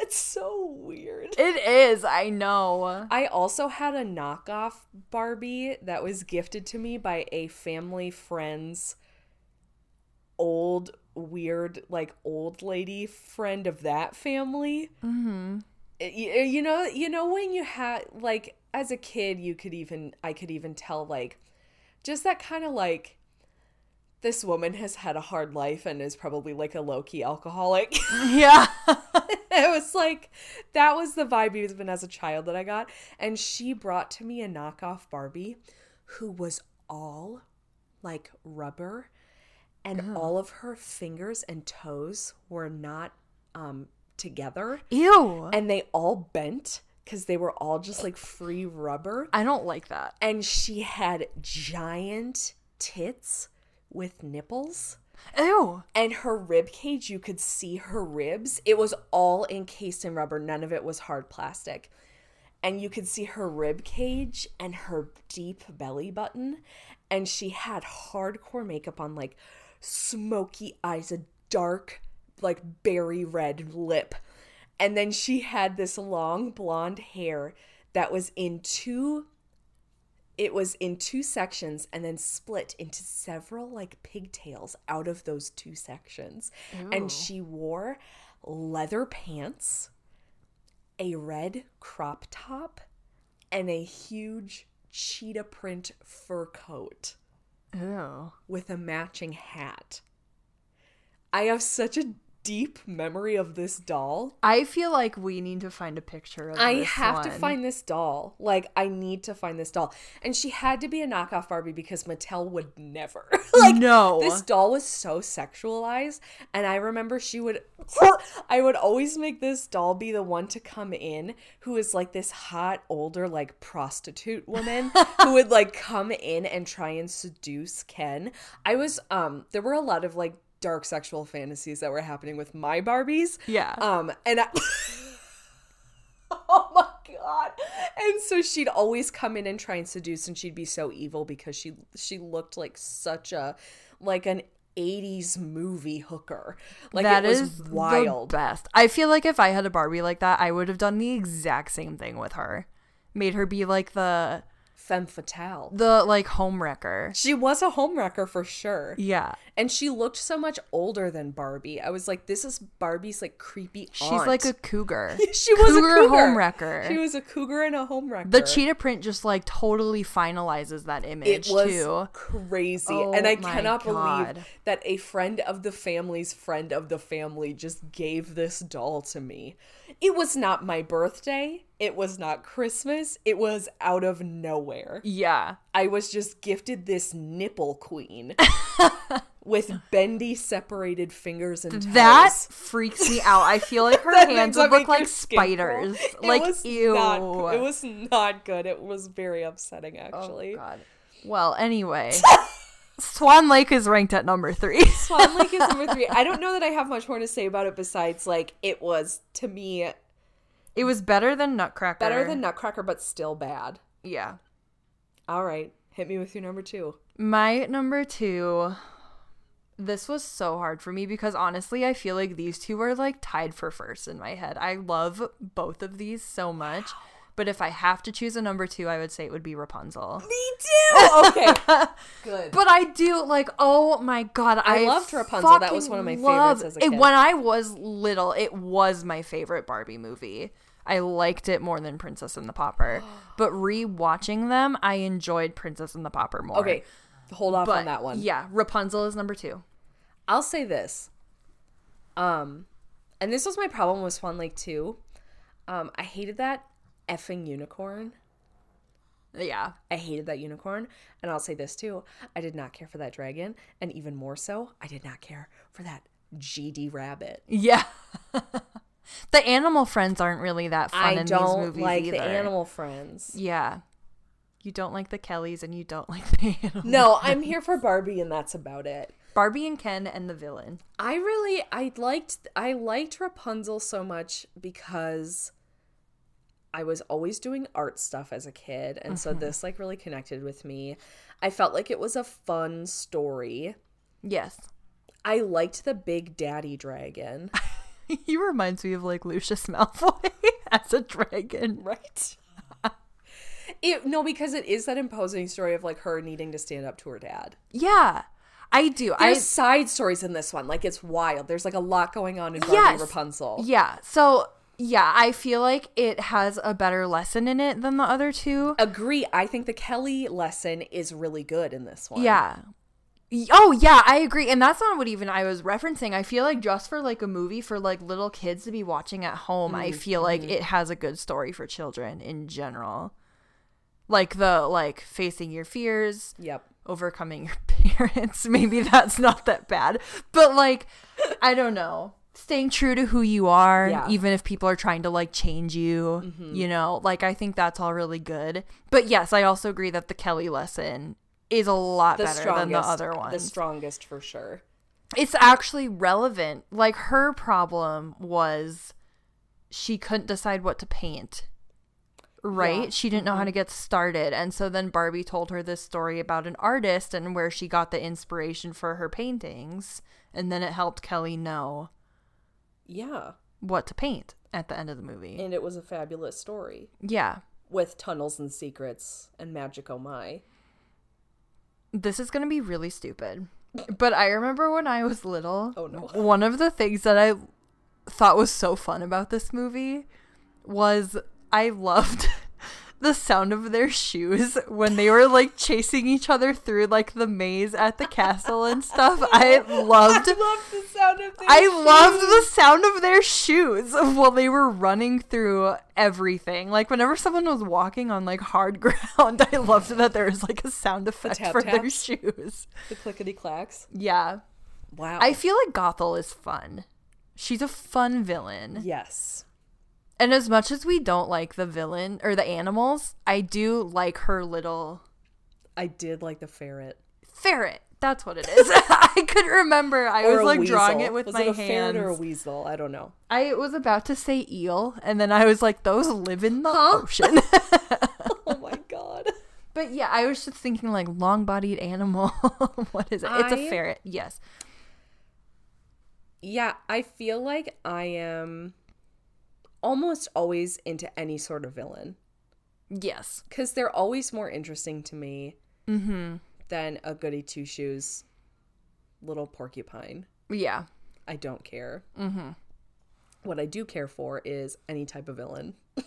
It's so weird. It is, I know. I also had a knockoff Barbie that was gifted to me by a family friend's old weird like old lady friend of that family. Mm-hmm. you, you know you know when you had like as a kid you could even i could even tell like just that kind of like this woman has had a hard life and is probably like a low-key alcoholic [laughs] Yeah. it was like that was the vibe even as a child that i got and she brought to me a knockoff barbie who was all like rubber and all of her fingers and toes were not um together Ew. and they all bent because they were all just like free rubber. I don't like that. And she had giant tits with nipples. Ew. And her rib cage, you could see her ribs. It was all encased in rubber, none of it was hard plastic. And you could see her rib cage and her deep belly button. And she had hardcore makeup on, like smoky eyes, a dark, like berry red lip. And then she had this long blonde hair that was in two it was in two sections and then split into several like pigtails out of those two sections. And she wore leather pants, a red crop top, and a huge cheetah print fur coat Ew. with a matching hat. I have such a deep memory of this doll. I feel like we need to find a picture of this. I have to find this doll. Like, I need to find this doll. And she had to be a knockoff Barbie because Mattel would never. [laughs] like, No. This doll was so sexualized. And I remember she would, [laughs] I would always make this doll be the one to come in who is like this hot, older, like prostitute woman who would like come in and try and seduce Ken. I was, um, there were a lot of like dark sexual fantasies that were happening with my Barbies. Yeah. Um, and I, [laughs] oh my god! And so she'd always come in and try and seduce, and she'd be so evil because she she looked like such a like an. 80s movie hooker. Like That it was is wild. best. I feel like if I had a Barbie like that, I would have done the exact same thing with her. Made her be like the femme fatale. The like home wrecker. She was a homewrecker for sure. Yeah. And she looked so much older than Barbie. I was like, this is Barbie's like creepy aunt. She's like a cougar. [laughs] she was cougar, a cougar home wrecker. She was a cougar and a homewrecker. the cheetah print just like totally finalizes that image it was too. crazy. Oh and I cannot God. believe that a friend of the family's friend of the family just gave this doll to me. It was not my birthday. It was not Christmas. It was out of nowhere. Yeah. I was just gifted this nipple queen [laughs] with bendy separated fingers and toes. That freaks me out. I feel like [laughs] her hands would look like spiders. Like ew. Not, it was not good. It was very upsetting, oh, actually. Oh, God. Well, anyway, [laughs] Swan Lake is ranked at number three. [laughs] Swan [laughs] Lake is number three. I don't know that I have much more to say about it besides like it was to me it was better than Nutcracker. better than Nutcracker, but still bad. yeah. All right, hit me with your number two. My number two. This was so hard for me because honestly, I feel like these two are like tied for first in my head. I love both of these so much. [gasps] [gasps] But if I have to choose a number two, I would say it would be Rapunzel. Me too. Okay, [laughs] good. But I do like, oh my god, I, I loved Rapunzel. That was one of my favorites as a it- when I was little, it was my favorite Barbie movie. I liked it more than Princess and the Pauper. [gasps] but rewatching them, I enjoyed Princess and the Pauper more. Okay, hold off but on that one. yeah, Rapunzel is number two. I'll say this. Um, and this was my problem with Swan Lake too. Um, I hated that effing unicorn. Yeah, I hated that unicorn. And I'll say this too. I did not care for that dragon. And even more so, I did not care for that GD rabbit. yeah. [laughs] the animal friends aren't really that fun I in these don't movies like either. the animal friends. Yeah, you don't like the Kellys and you don't [laughs] like the animal. No, I'm here for Barbie and that's about it. Barbie and Ken and the villain. I really I liked I liked Rapunzel so much because I was always doing art stuff as a kid and so mm-hmm. this like really connected with me. I felt like it was a fun story. Yes. I liked the big daddy dragon. [laughs] he reminds me of like Lucius Malfoy [laughs] as a dragon. Right. [laughs] it no, because it is that imposing story of like her needing to stand up to her dad. Yeah, I do. There's I side stories in this one. Like it's wild. There's like a lot going on in Barbie Yes. Rapunzel. yeah. So yeah, I feel like it has a better lesson in it than the other two. Agree. I think the Kelly lesson is really good in this one. Yeah. Oh yeah, I agree. And that's not what even I was referencing. I feel like just for like a movie for like little kids to be watching at home, I feel like mm-hmm. it has a good story for children in general. Like the like facing your fears, Yep. overcoming your [laughs] parents. Maybe that's not that bad. But like I don't know. Staying true to who you are, Yeah. even if people are trying to like change you, you know, like I think that's all really good. But yes, I also agree that the Kelly lesson is a lot The better than the other one The strongest for sure. it's actually relevant. Like her problem was she couldn't decide what to paint. Right? Yeah. Mm-hmm. She didn't know how to get started. And so then Barbie told her this story about an artist and where she got the inspiration for her paintings. And then it helped Kelly know Yeah. what to paint at the end of the movie. And it was a fabulous story yeah. with tunnels and secrets and magic oh my. This is going to be really stupid. But I remember when I was little, Oh, no. [laughs] one of the things that I thought was so fun about this movie was I loved the sound of their shoes when they were like chasing each other through like the maze at the castle and stuff. [laughs] I loved love the sound of their I loved the sound of their shoes while they were running through everything. Like whenever someone was walking on like hard [laughs] ground, I loved that there was like a sound effect tap for their shoes. the clickety clacks. Yeah. Wow. I feel like Gothel is fun. She's a fun villain. yes. And as much as we don't like the villain or the animals, I do like her little I did like the ferret. ferret. That's what it is. [laughs] I couldn't remember. I Or was like drawing it with was my it a hands. ferret or a weasel? I don't know. I was about to say eel, and then I was like, those live in the Huh? ocean. [laughs] [laughs] Oh my god. but yeah, I was just thinking like long bodied animal. what is it? It's a ferret. Yes. Yeah, I feel like I am almost always into any sort of villain. Yes. because they're always more interesting to me Mm-hmm. than a goody two shoes little porcupine. Yeah. I don't care. Mm-hmm. What I do care for is any type of villain. [laughs]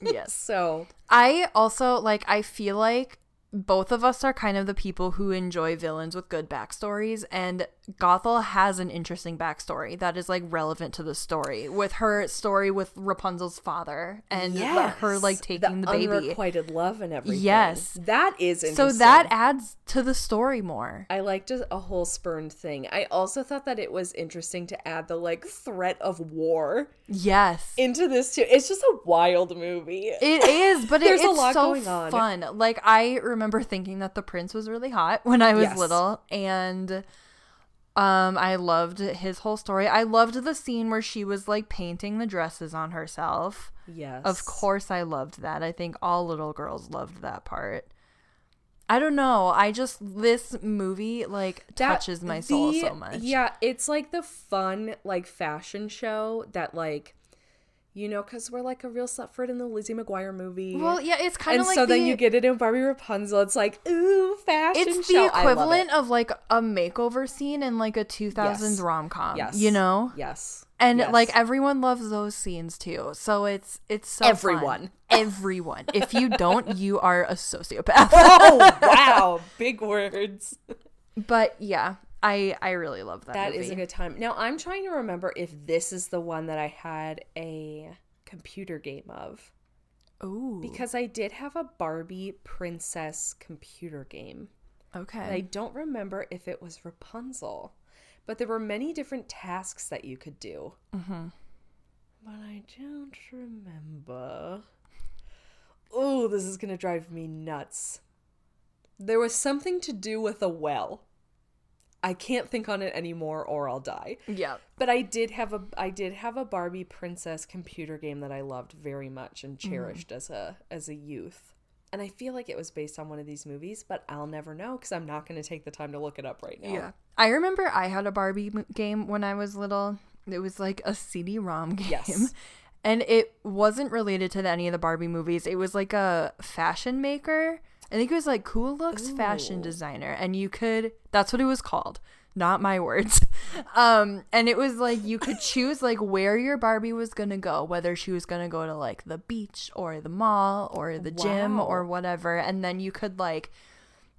Yes. So I also like I feel like both of us are kind of the people who enjoy villains with good backstories and Gothel has an interesting backstory that is like relevant to the story with her story with Rapunzel's father and the- her like taking the, the baby. unrequited love and everything. Yes. that is So that adds to the story more. I liked a, a whole spurned thing. I also thought that it was interesting to add the like threat of war Yes. into this too. It's just a wild movie. It is, but [laughs] it, it's a lot so going on. fun. Like I remember thinking that the prince was really hot [laughs] when I was Yes. little, and um, I loved his whole story. I loved the scene where she was like painting the dresses on herself. yes, Of course, I loved that. I think all little girls loved that part. I don't know. I just this movie like That- touches my soul the- so much. Yeah, it's like the fun like fashion show that like you know because we're like a real Suffered in the Lizzie McGuire movie. Well, yeah, it's kind of like so then you get it in Barbie Rapunzel. It's like ooh, fashion it's show. the love equivalent it. of like a makeover scene in like a 2000s Yes. rom-com yes, you know yes, and Yes. like everyone loves those scenes too so it's it's so fun. Everyone. [laughs] everyone if you [laughs] don't you are a sociopath oh [laughs] wow, big words. but yeah i i really love that That movie. is a good time. Now I'm trying to remember if this is the one that I had a computer game of Ooh, because I did have a Barbie princess computer game. okay And I don't remember if it was Rapunzel, but there were many different tasks that you could do. mm-hmm. But I don't remember. Oh, this is going to drive me nuts. There was something to do with a well. I can't think on it anymore or I'll die. yeah But I did have a I did have a Barbie princess computer game that I loved very much and mm-hmm. cherished as a as a youth. And I feel like it was based on one of these movies, but I'll never know because I'm not going to take the time to look it up right now. yeah i remember i had a barbie m- game when i was little it was like a cd-rom game Yes. and it wasn't related to any of the Barbie movies. It was like a fashion maker. I think it was like Cool Looks Fashion Designer, and you could. That's what it was called, not my words. [laughs] Um, and it was like you could choose like where your Barbie was gonna go, whether she was gonna go to like the beach or the mall or the gym or whatever, and then you could like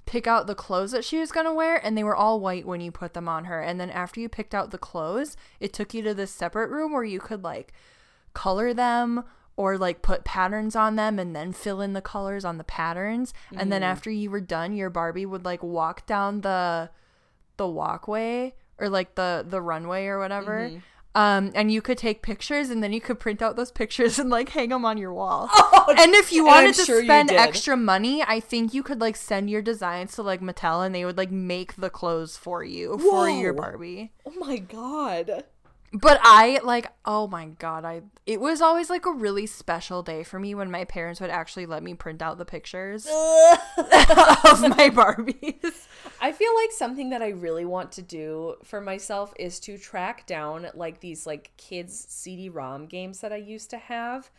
pick out the clothes that she was going to wear and they were all white when you put them on her and then after you picked out the clothes it took you to this separate room where you could like color them or like put patterns on them and then fill in the colors on the patterns. And then after you were done your barbie would like walk down the the walkway or like the the runway or whatever. Um and you could take pictures and then you could print out those pictures and like hang them on your wall. [laughs] And if you wanted to sure spend extra money i think you could like send your designs to like mattel and they would like make the clothes for you for your barbie. Oh my god. But I like, oh my god, I it was always like a really special day for me when my parents would actually let me print out the pictures [laughs] of my Barbies. I feel like something that I really want to do for myself is to track down like these like kids CD-ROM games that I used to have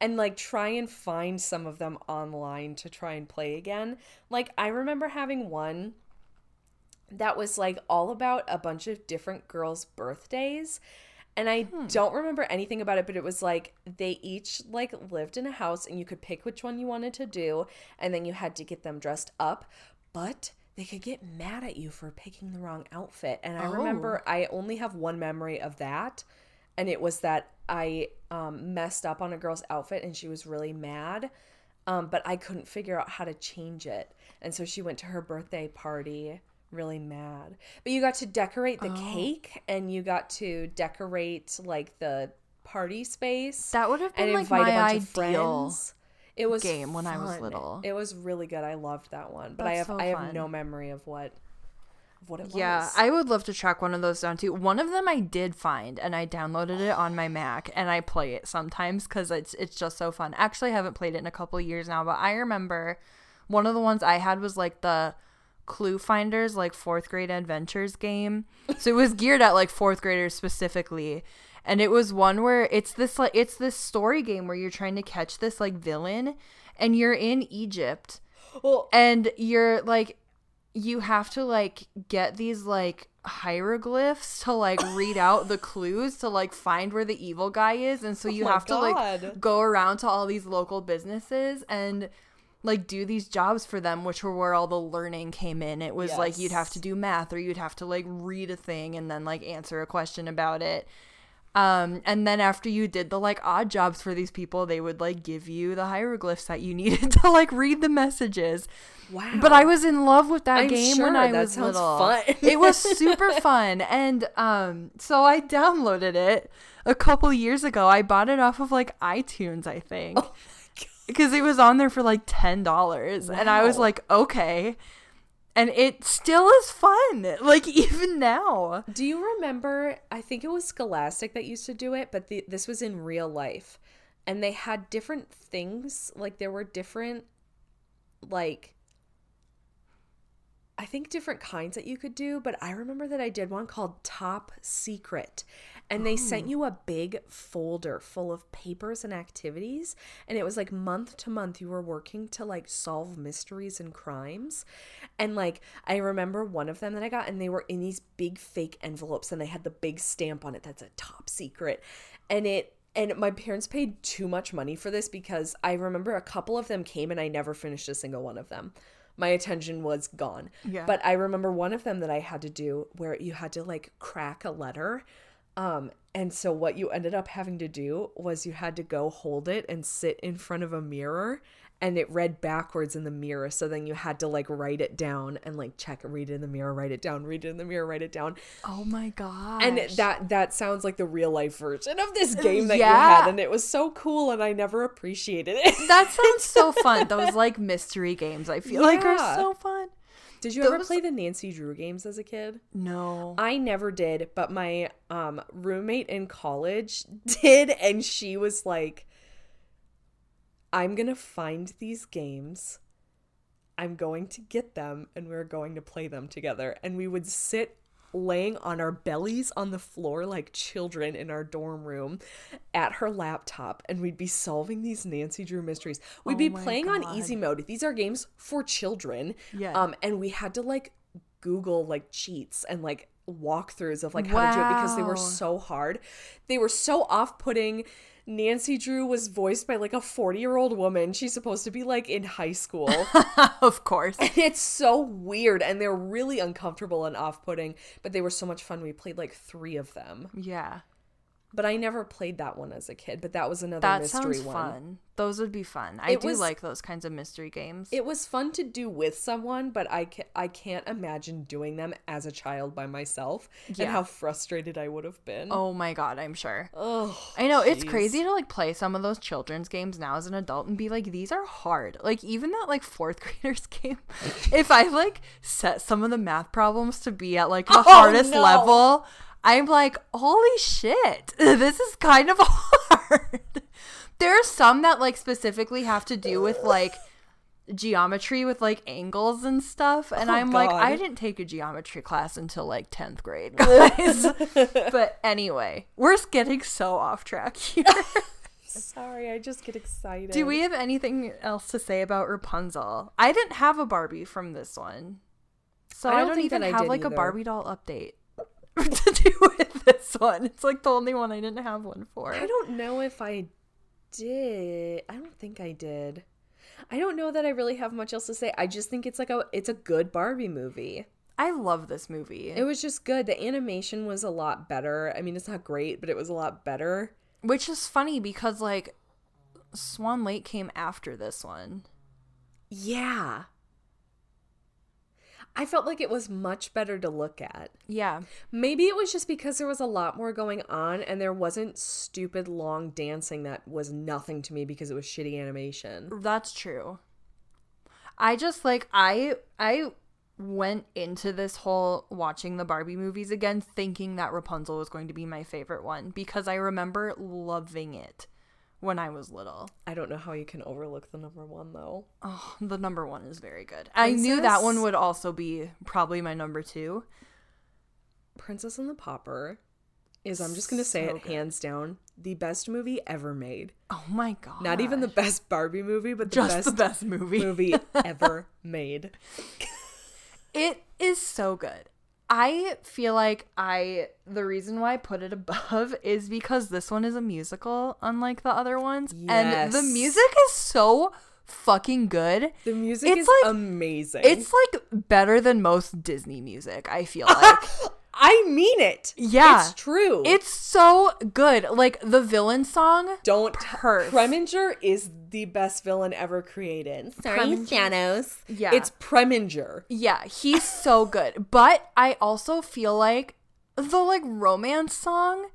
and like try and find some of them online to try and play again. Like I remember having one that was like all about a bunch of different girls' birthdays. And I don't remember anything about it, but it was like they each like lived in a house and you could pick which one you wanted to do and then you had to get them dressed up, but they could get mad at you for picking the wrong outfit. And I remember I only have one memory of that and it was that I um, messed up on a girl's outfit and she was really mad. Um, but I couldn't figure out how to change it. And so she went to her birthday party really mad. But you got to decorate the oh. cake and you got to decorate like the party space. That would have been like my a bunch of ideal. It was game when I was little. It was really good. I loved that one. But I have so I have no memory of what of what it Yeah, was. Yeah, I would love to track one of those down too. One of them I did find, and I downloaded it on my Mac, and I play it sometimes because it's it's just so fun. Actually, I haven't played it in a couple of years now, but I remember one of the ones I had was like the Clue Finders, like fourth grade adventures game. So it was geared at like fourth graders specifically. and it was one where it's this like it's this story game where you're trying to catch this like villain and you're in Egypt Well, and you're like you have to like get these like hieroglyphs to like read out the [laughs] clues to like find where the evil guy is and so oh you Oh have to like go around to all these local businesses and like do these jobs for them which were where all the learning came in it was like you'd have to do math or you'd have to like read a thing and then like answer a question about it um and then after you did the like odd jobs for these people they would like give you the hieroglyphs that you [laughs] needed to like read the messages wow. but I was in love with that I'm game sure, when I that was little. fun. it was super [laughs] fun, and um, so I downloaded it a couple years ago. I bought it off of like iTunes, I think, Oh because it was on there for like ten dollars, and I was like, okay. And it still is fun, like [laughs] even now. Do you remember? I think it was Scholastic that used to do it, but the, this was in real life. And they had different things. Like, there were different, like, I think different kinds that you could do. But I remember that I did one called Top Secret. And they sent oh. you a big folder full of papers and activities. And it was like month to month, you were working to like solve mysteries and crimes. And like, I remember one of them that I got, and they were in these big fake envelopes, and they had the big stamp on it that's a top secret. And it, and my parents paid too much money for this because I remember a couple of them came and I never finished a single one of them. My attention was gone. Yeah. But I remember one of them that I had to do where you had to like crack a letter. Um, and so what you ended up having to do was you had to go hold it and sit in front of a mirror and it read backwards in the mirror. So then you had to like write it down and like check, read it in the mirror, write it down, read it in the mirror, write it down. Oh my god! And that that sounds like the real life version of this [laughs] game that you had, and it was so cool, and I never appreciated it. that sounds so fun. [laughs] Those like mystery games, I feel like are so fun. Did you ever play the Nancy Drew games as a kid? No. I never did, but my um roommate in college [laughs] did and she was like I'm going to find these games. I'm going to get them and we're going to play them together and we would sit laying on our bellies on the floor like children in our dorm room at her laptop and we'd be solving these Nancy Drew mysteries. We'd Oh be playing on easy mode. These are games for children. Yeah. Um and we had to like Google like cheats and like walkthroughs of like how to do it because they were so hard. They were so off-putting. Nancy Drew was voiced by like a 40-year-old woman. She's supposed to be like in high school. [laughs] of course. it's so weird and they're really uncomfortable and off-putting, but they were so much fun. We played like 3 of them. Yeah. But I never played that one as a kid, but that was another That mystery sounds one. fun. Those would be fun. I It do was- like those kinds of mystery games. It was fun to do with someone, but I ca- I can't imagine doing them as a child by myself Yeah. and how frustrated I would have been. oh my god, I'm sure. Oh, I know it's crazy to like play some of those children's games now as an adult and be like, these are hard. Like even that like fourth [laughs] graders game, if I like set some of the math problems to be at like the [laughs] Oh, hardest no. level, I'm like, holy shit, [laughs] this is kind of [laughs] hard. there are some that like specifically have to do with like geometry with like angles and stuff and Oh, i'm like i didn't take a geometry class until like 10th grade [laughs] guys but anyway we're getting so off track here Sorry, I just get excited. do we have anything else to say about rapunzel i didn't have a barbie from this one so I i don't don't, think even I have like either. a barbie doll update [laughs] to do with this one it's like the only one i didn't have one for I don't know if I did. I don't think I did. I don't know that I really have much else to say. I just think it's like a it's a good Barbie movie. i love this movie It was just good. The animation was a lot better. I mean, it's not great, but it was a lot better. Which is funny because like Swan Lake came after this one. Yeah. I felt like it was much better to look at. Yeah. Maybe it was just because there was a lot more going on and there wasn't stupid long dancing that was nothing to me because it was shitty animation. That's true. I just like I I went into this whole watching the Barbie movies again thinking that Rapunzel was going to be my favorite one because I remember loving it when I was little. I don't know how you can overlook the number one though. Oh, the number 1 is very good. I knew that one would also be probably my number 2. Princess and the Pauper is I'm just gonna say So it good. hands down the best movie ever made. Oh my god. Not even the best Barbie movie, but the just best the best movie. movie [laughs] ever made. It is so good. I feel like I the reason why I put it above [laughs] is because this one is a musical unlike the other ones and the music is so fucking good. The music It's is like- amazing. It's like better than most Disney music, I feel like. [laughs] I mean it. Yeah. It's true. it's so good. Like the villain song don't Perf. Preminger is the best villain ever created. Sorry, Preminger. Thanos. Yeah. It's Preminger. Yeah, he's so good. But I also feel like the like romance song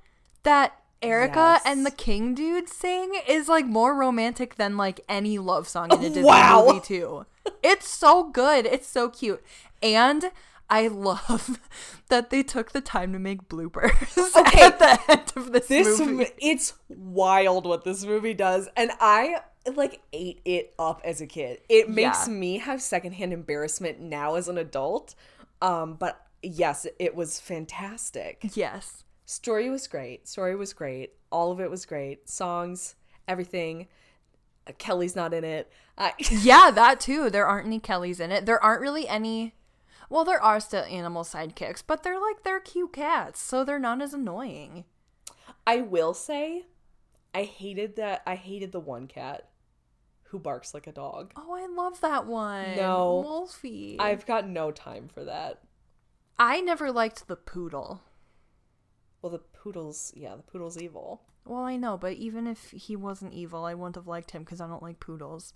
that Erica Yes. and the King dude sing is like more romantic than like any love song in a Disney Wow. movie too. [laughs] It's so good. It's so cute. And I love [laughs] that they took the time to make bloopers [laughs] Okay. at the end of this, This movie. mo- it's wild what this movie does, and I like ate it up as a kid. It makes Yeah. me have secondhand embarrassment now as an adult. Um, but yes, it was fantastic. yes. Story was great. Story was great. All of it was great. Songs, everything. Uh, Kelly's not in it. I, [laughs] Yeah, that too. There aren't any Kellys in it. There aren't really any. Well, there are still animal sidekicks, but they're like they're cute cats, so they're not as annoying. I will say, I hated that. I hated the one cat who barks like a dog. Oh, I love that one. No. Wolfie. I've got no time for that. I never liked the poodle. Well, the poodle's yeah, the poodle's evil. Well, I know, but even if he wasn't evil, I wouldn't have liked him because I don't like poodles.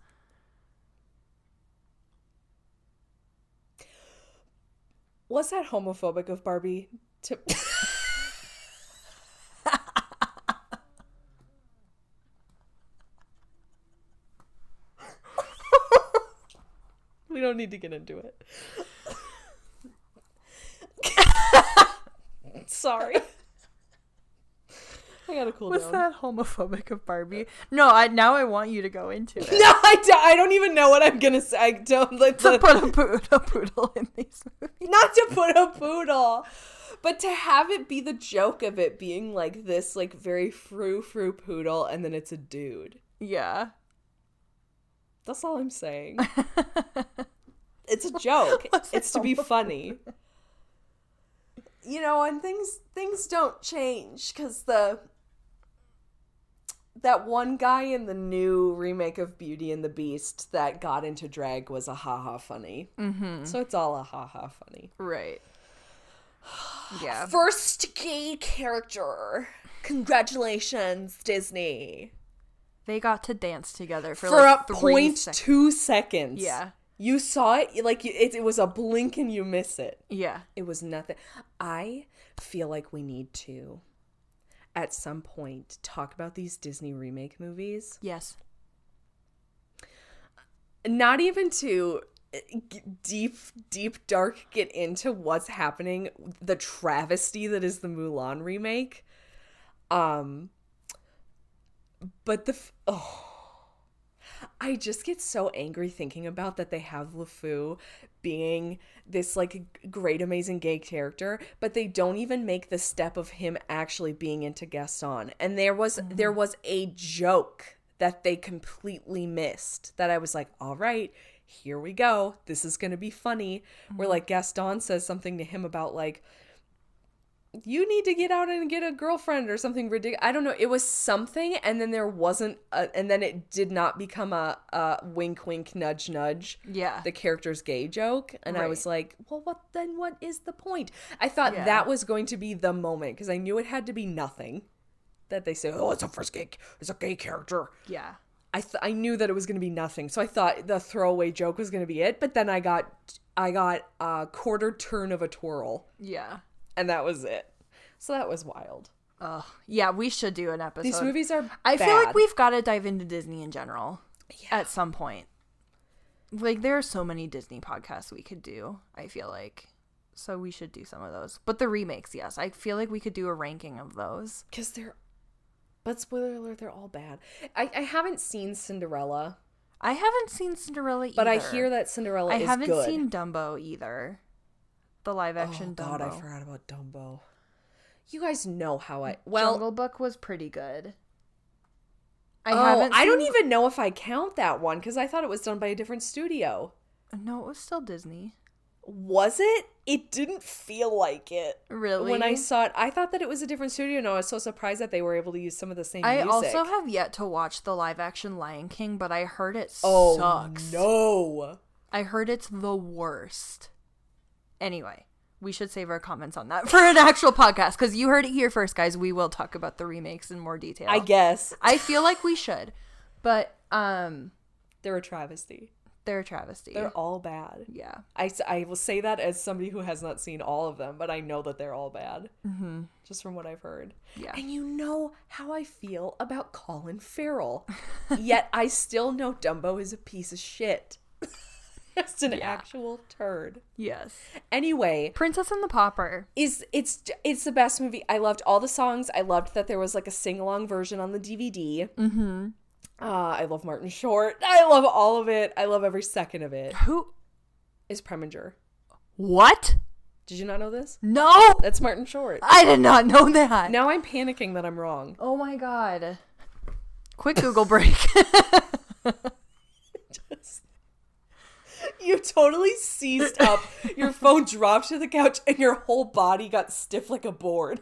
Was that homophobic of Barbie to? [laughs] we don't need to get into it. [laughs] Sorry. I gotta cool Was down. that homophobic of Barbie? No, I now I want you to go into [laughs] it. No, I don't, I don't even know what I'm gonna say. I don't like to put a, poodle, a poodle in these movies. not to put a poodle, but to have it be the joke of it being like this, like very frou frou poodle, and then it's a dude. Yeah. That's all I'm saying. [laughs] it's a joke. [laughs] It's to be funny. You know, and things things don't change because the that one guy in the new remake of Beauty and the Beast that got into drag was a haha funny. Mm-hmm. So it's all a haha funny. Right. [sighs] Yeah. First gay character. Congratulations, Disney. They got to dance together for, For, like a point seconds. two seconds. Yeah. You saw it like it, it was a blink and you miss it. Yeah. It was nothing. I feel like we need to, at some point, talk about these Disney remake movies. Yes. Not even to uh, deep, deep, dark get into what's happening, the travesty that is the Mulan remake. Um, but the oh. I just get so angry thinking about that they have LeFou being this like great amazing gay character, but they don't even make the step of him actually being into Gaston. And there was mm. there was a joke that they completely missed that I was like, "All right, here we go. This is going to be funny." Where mm. like Gaston says something to him about like you need to get out and get a girlfriend or something ridiculous. I don't know. It was something, and then there wasn't, a, and then it did not become a, a wink, wink, nudge, nudge. Yeah. The character's gay joke, and I was like, well, what then? What is the point? I thought Yeah. that was going to be the moment because I knew it had to be nothing. That they say, oh, it's a first gay, it's a gay character. Yeah. I th- I knew that it was going to be nothing, so I thought the throwaway joke was going to be it. But then I got I got a quarter turn of a twirl Yeah. And that was it. So that was wild. Ugh. Yeah, we should do an episode. These movies are. I feel like we've got to dive into Disney in general at some point. Like there are so many Disney podcasts we could do. I feel like, so we should do some of those. But the remakes, yes, I feel like we could do a ranking of those. because they're. But spoiler alert, they're all bad. I, I haven't seen Cinderella, I haven't seen Cinderella either. but I hear that Cinderella I haven't good. seen Dumbo either. The live action Oh action God, I forgot about Dumbo. You guys know how I well. Jungle Book was pretty good. I oh, haven't. I don't even know if I count that one because I thought it was done by a different studio. No, it was still Disney. Was it? It didn't feel like it. Really? When I saw it, I thought that it was a different studio. and I was so surprised that they were able to use some of the same. I music. also have yet to watch the live action Lion King, but I heard it oh, sucks. No. I heard it's the worst. Anyway, we should save our comments on that [laughs] for an actual podcast because you heard it here first, guys. We will talk about the remakes in more detail. I guess. I feel like we should, but um, they're a travesty. They're a travesty. They're all bad. Yeah. I, I will say that as somebody who has not seen all of them, but I know that they're all bad. Mm-hmm. Just from what I've heard. Yeah. And you know how I feel about Colin Farrell. [laughs] Yet I still know Dumbo is a piece of shit. [laughs] [laughs] Just an yeah. actual turd. Yes. Anyway, Princess and the Pauper is it's it's the best movie. I loved all the songs. I loved that there was like a sing along version on the DVD. Mm-hmm. Uh, I love Martin Short. I love all of it. I love every second of it. Who is Preminger? What? Did you not know this? No. That's Martin Short. I did not know that. Now I'm panicking that I'm wrong. Oh my god. Quick Google break. [laughs] You totally seized up. Your [laughs] phone dropped to the couch and your whole body got stiff like a board.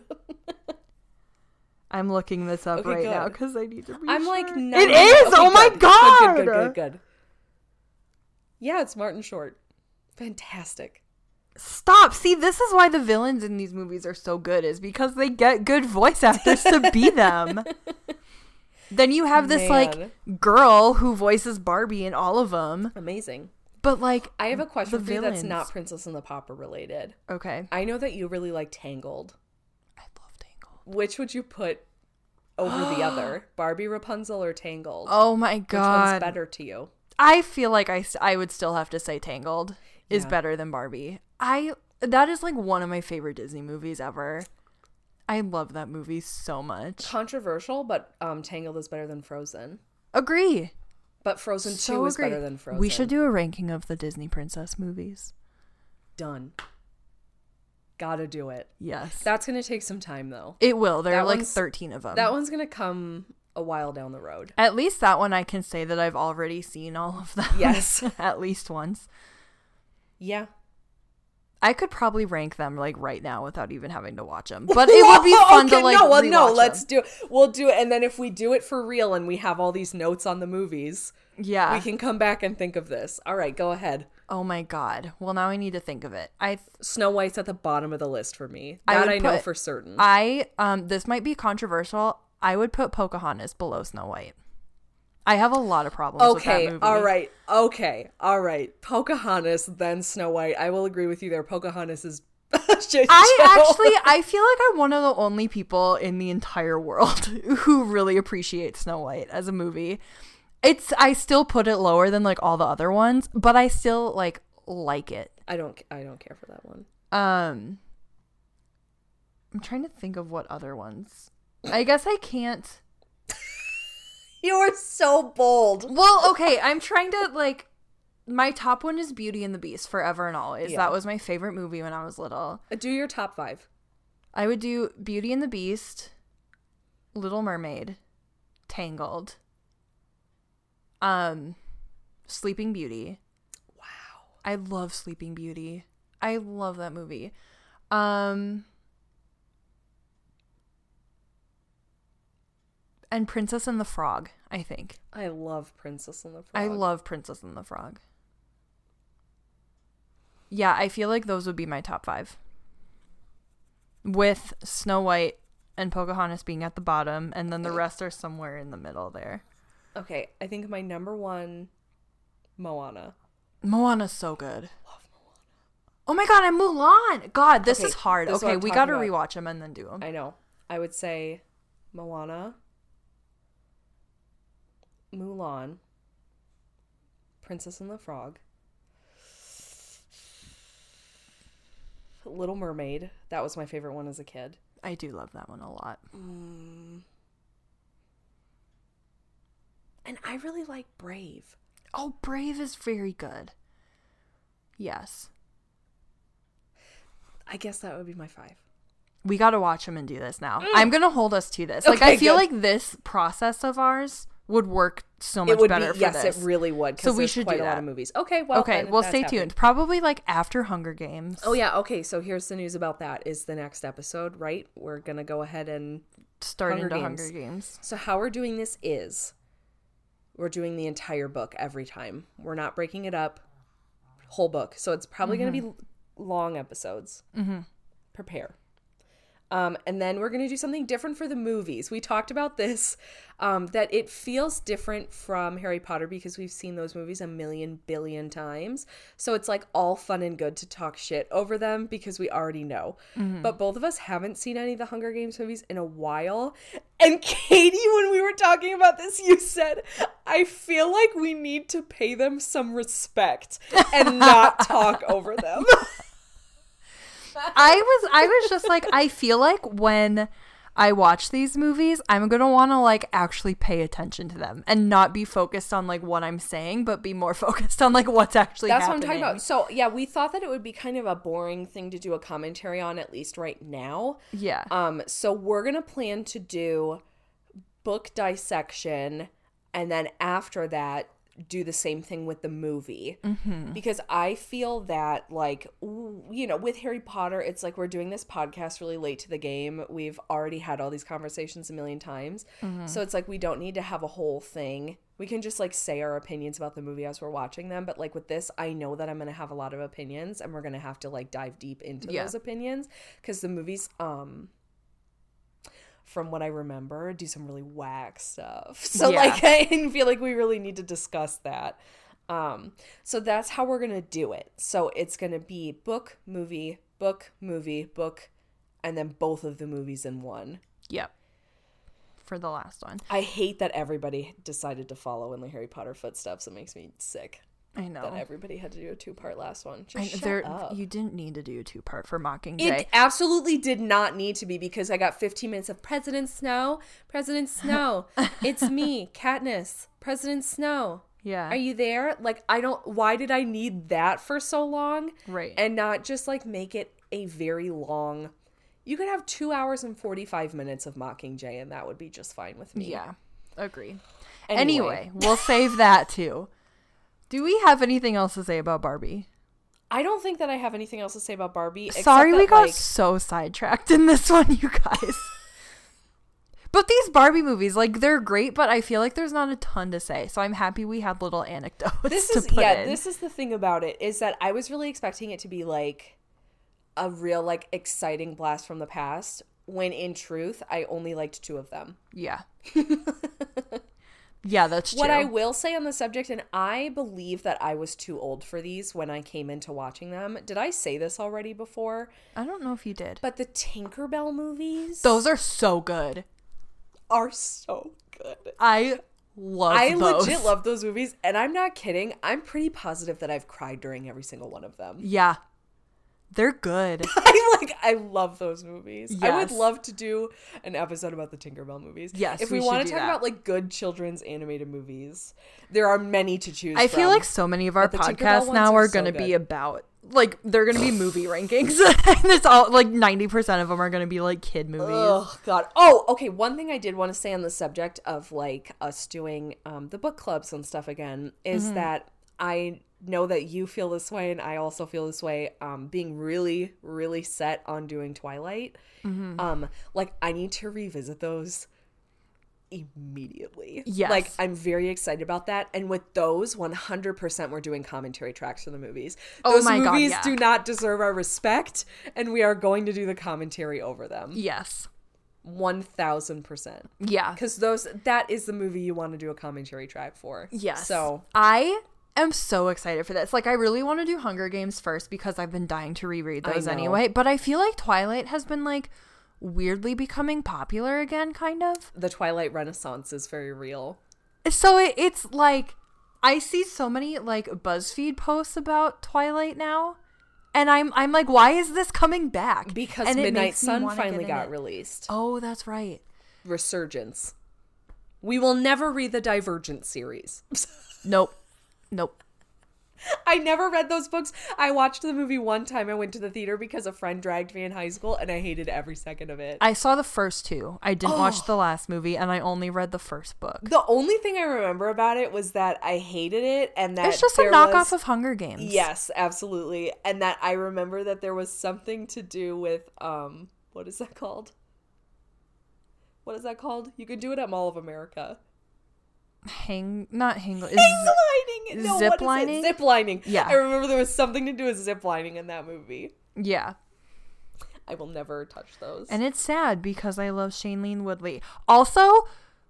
I'm looking this up okay, right good. now because I need to be I'm sure. like, no, it is. Okay, oh my god! Good, good, good, good, Yeah, it's Martin Short. Fantastic. Stop. See, this is why the villains in these movies are so good, is because they get good voice actors to be [laughs] them. then you have this Man. like girl who voices Barbie in all of them. Amazing. But like, I have a question for you that's not Princess and the Pauper related. Okay. I know that you really like Tangled. I love Tangled. Which would you put over the other? [gasps] Barbie Rapunzel or Tangled? Oh my god. Which one's better to you? I feel like I, I would still have to say Tangled is better than Barbie. I that is like one of my favorite Disney movies ever. I love that movie so much. Controversial, but um Tangled is better than Frozen. Agree. But Frozen so 2 is better than Frozen. We should do a ranking of the Disney princess movies. Done. Gotta do it. Yes. That's gonna take some time though. It will. There that are like 13 of them. That one's gonna come a while down the road. At least that one I can say that I've already seen all of them. Yes. [laughs] at least once. Yeah. I could probably rank them like right now without even having to watch them. [laughs] But it would be fun okay, to like. No, well, no, let's do it. We'll do it, and then if we do it for real and we have all these notes on the movies, yeah, we can come back and think of this. All right, go ahead. Oh my god. Well, now I need to think of it. I th- Snow White's at the bottom of the list for me. That I, I know for certain. I um this might be controversial. I would put Pocahontas below Snow White. I have a lot of problems okay, all right. Okay. All right. Pocahontas then Snow White. I will agree with you there. Pocahontas is [laughs] I actually I [laughs] feel like I'm one of the only people in the entire world [laughs] who really appreciates Snow White as a movie. It's I still put it lower than like all the other ones, but I still like like it. I don't I don't care for that one. Um I'm trying to think of what other ones. I guess I can't You're so bold. Well, okay, I'm trying to like my top one is Beauty and the Beast forever and always. Yeah. That was my favorite movie when I was little. Uh, do your top 5. I would do Beauty and the Beast, Little Mermaid, Tangled, um, Sleeping Beauty. Wow. I love Sleeping Beauty. I love that movie. Um, and Princess and the Frog, I think. I love Princess and the Frog. I love Princess and the Frog. Yeah, I feel like those would be my top five. With Snow White and Pocahontas being at the bottom, and then the rest are somewhere in the middle there. Okay, I think my number one, Moana. Moana's so good. Love Moana. Oh my god, I'm Mulan. God, this okay, is hard. This okay, is we got to rewatch them and then do them. I know. I would say Moana, Mulan, Princess and the Frog, Little Mermaid. That was my favorite one as a kid. I do love that one a lot. Mm. And I really like Brave. Oh, Brave is very good. Yes. I guess that would be my five. we got to watch them and do this now. I'm going to hold us to this. Like, I Mm. Feel good. like this process of ours would work so much better be yes, this. it really would. So we should quite do a lot of movies. Okay, well, okay, well, stay happening. tuned. Probably like after Hunger Games. Oh yeah, okay. So here's the news about that. Is the next episode right? We're gonna go ahead and Start Hunger into Games. Hunger Games. So how we're doing this is we're doing the entire book every time. We're not breaking it up. Whole book. So it's probably going to be long episodes. Mm-hmm. Prepare. Um, and then we're going to do something different for the movies. We talked about this, um, that it feels different from Harry Potter because we've seen those movies a million billion times. So it's like all fun and good to talk shit over them because we already know. But both of us haven't seen any of the Hunger Games movies in a while. And [laughs] Katie, when we were talking about this, you said, I feel like we need to pay them some respect and not [laughs] talk over them. [laughs] I was I was just like I feel like when I watch these movies, I'm going to want to like actually pay attention to them and not be focused on like what I'm saying, but be more [laughs] focused on like what's actually That's happening. what I'm talking about. So yeah, we thought that it would be kind of a boring thing to do a commentary on, at least right now. Yeah. Um, so we're gonna plan to do book dissection, and then after that, do the same thing with the movie because I feel that like you know with Harry Potter, it's like we're doing this podcast really late to the game. We've already had all these conversations a million times, so it's like we don't need to have a whole thing. We can just like say our opinions about the movie as we're watching them. But like with this, I know that I'm gonna have a lot of opinions, and we're gonna have to like dive deep into Yeah. those opinions because the movies, um, from what I remember, do some really whack stuff. [laughs] So Yeah. like I feel like we really need to discuss that. Um, so that's how we're gonna do it. So it's gonna be book, movie, book, movie, book, and then both of the movies in one. Yep. For the last one. I hate that everybody decided to follow in the Harry Potter footsteps. It makes me sick I know. that everybody had to do a two part last one. I- shut there, up. you didn't need to do a two part for Mockingjay. It absolutely did not need to be because I got 15 minutes of President Snow. President Snow. [laughs] It's me, Katniss. President Snow. yeah. Are you there? Like, I don't. Why did I need that for so long? Right. And not just like make it a very long. You could have two hours and 45 minutes of Mockingjay, and that would be just fine with me. yeah. Agree. Anyway. Anyway, we'll save that too. [laughs] Do we have anything else to say about Barbie? I don't think that I have anything else to say about Barbie. Sorry, we that, got like, so sidetracked in this [laughs] one, you guys. but these Barbie movies, like, they're great, but I feel like there's not a ton to say. So I'm happy we had little anecdotes. this to is put yeah in. this is the thing about it is that i was really expecting it to be like a real like exciting blast from the past when in truth i only liked two of them Yeah. [laughs] yeah, that's true. what i will say on the subject and i believe that i was too old for these when i came into watching them did i say this already before I don't know if you did. but the tinkerbell movies Those are so good. are so good I love I those. legit love those movies, and I'm not kidding. I'm pretty positive that I've cried during every single one of them. Yeah. They're good. [laughs] I like I love those movies. I would love to do an episode about the Tinkerbell movies. Yes, If we we, want to talk that. about like good children's animated movies, there are many to choose from. I feel like so many of our podcasts now are are so to be about like they're going to be movie rankings. [laughs] and it's all like 90% of them are going to be like kid movies. Oh god. Oh, okay. One thing I did want to say on the subject of like us doing um, the book clubs and stuff again is Mm-hmm. that I know that you feel this way and I also feel this way. Um, being really, really set on doing Twilight. Mm-hmm. Um, like I need to revisit those immediately. Yes. Like I'm very excited about that. And with those, 100% we're doing commentary tracks for the movies. Oh Those God, movies yeah. do not deserve our respect and we are going to do the commentary over them. Yes. 1000%. Yeah. Cuz those that is the movie you want to do a commentary track for. Yes. So, I am so excited for this. Like I really want to do Hunger Games first because I've been dying to reread those anyway, but I feel like Twilight has been like weirdly becoming popular again kind of. the Twilight Renaissance is very real. So it, it's like I see so many like BuzzFeed posts about Twilight now, and I'm I'm like, why is this coming back? Because And Midnight Sun finally got it. released. Oh, that's right. Resurgence. We will never read the Divergent series. [laughs] Nope, nope. I never read those books. I watched the movie one time. I went to the theater because a friend dragged me in high school, and I hated every second of it. I saw the first two. I didn't watch the last movie, and I only read the first book. the only thing I remember about it was that I hated it, and that It's just a knockoff was- of Hunger Games. Yes, absolutely. And that I remember that there was something to do with um what is that called? What is that called? You could do it at Mall of America. Hang, not hang. Is, Hang lining. No, Zip what is it? lining? Zip lining. Yeah. I remember there was something to do with zip lining in that movie. yeah. I will never touch those. And it's sad because I love Shane Shailene Woodley. Also,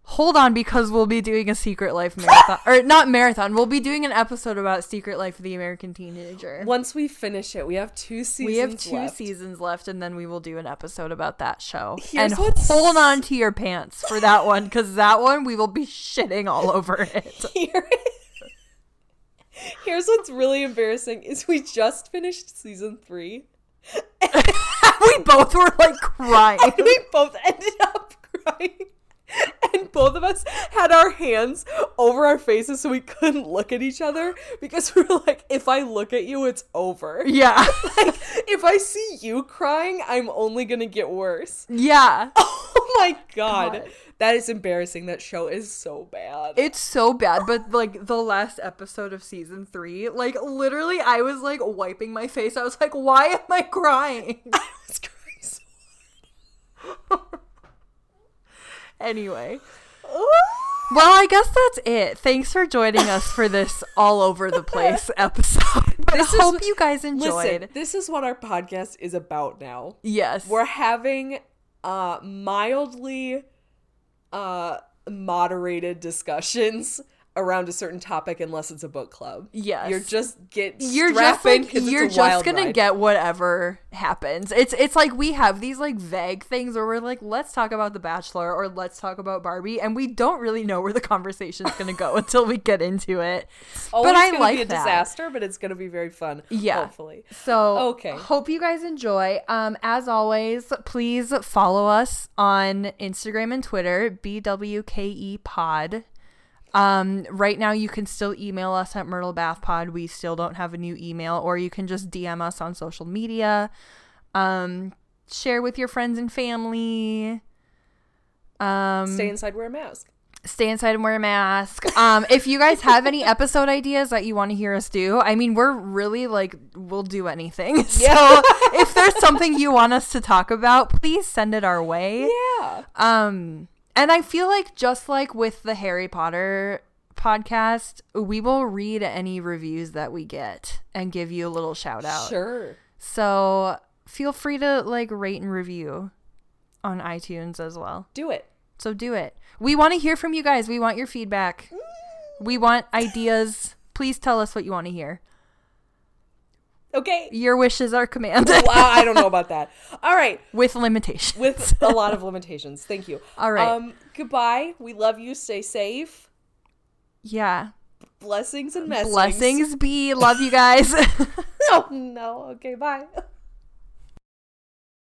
hold on because we'll be doing a Secret Life marathon. or not marathon. We'll be doing an episode about Secret Life of the American Teenager. Once we finish it, we have two seasons. we have two left. seasons left, and then we will do an episode about that show. Here's and what's- hold on to your pants for that one because that one we will be shitting all over it. [laughs] Here- Here's what's really embarrassing is we just finished season three. And... [laughs] we both were like crying. and [laughs] we both ended up crying. [laughs] And both of us had our hands over our faces so we couldn't look at each other because we were like, if I look at you, it's over. [laughs] Yeah. Like, if I see you crying, I'm only gonna get worse. Yeah. [laughs] Oh my god. God. That is embarrassing. That show is so bad. It's so bad, but like the last episode of season three, like literally, I was like wiping my face. I was like, why am I crying? I was crying so anyway. [laughs] Well, I guess that's it. Thanks for joining us for this all over the place [laughs] episode. But This I is- hope you guys enjoyed. Listen, this is what our podcast is about now. yes. we're having uh mildly uh moderated discussions around a certain topic unless it's a book club. Yes. You're just get you're just like you're just gonna ride. get whatever happens. It's it's like we have these like vague things where we're like, let's talk about The Bachelor or let's talk about Barbie, and we don't really know where the conversation's gonna go [laughs] until we get into it. But I gonna like be a that. disaster, but it's gonna be very fun. Yeah. Hopefully. So Okay. hope you guys enjoy. Um, as always, please follow us on Instagram and Twitter, BWKE Pod. Um, right now you can still email us at Myrtle Bath Pod. We still don't have a new email, or you can just DM us on social media. Um, share with your friends and family. Um, Stay inside, wear a mask. stay inside and wear a mask. Um, if you guys have any [laughs] episode ideas that you want to hear us do, I mean, we're really like, we'll do anything. [laughs] So if there's something you want us to talk about, please send it our way. Yeah. Um, and I feel like just like with the Harry Potter podcast, we will read any reviews that we get and give you a little shout out. Sure. So feel free to like rate and review on iTunes as well. Do it. So do it. We want to hear from you guys. We want your feedback. We want ideas. Please tell us what you want to hear. Okay. Your wishes are command Wow, I don't know [laughs] about that. All right. with limitations. With a lot of limitations. Thank you. All right. Um, goodbye. We love you. Stay safe. yeah. Blessings and messings. Blessings be. Love you guys. [laughs] [laughs] Oh no. Okay, bye.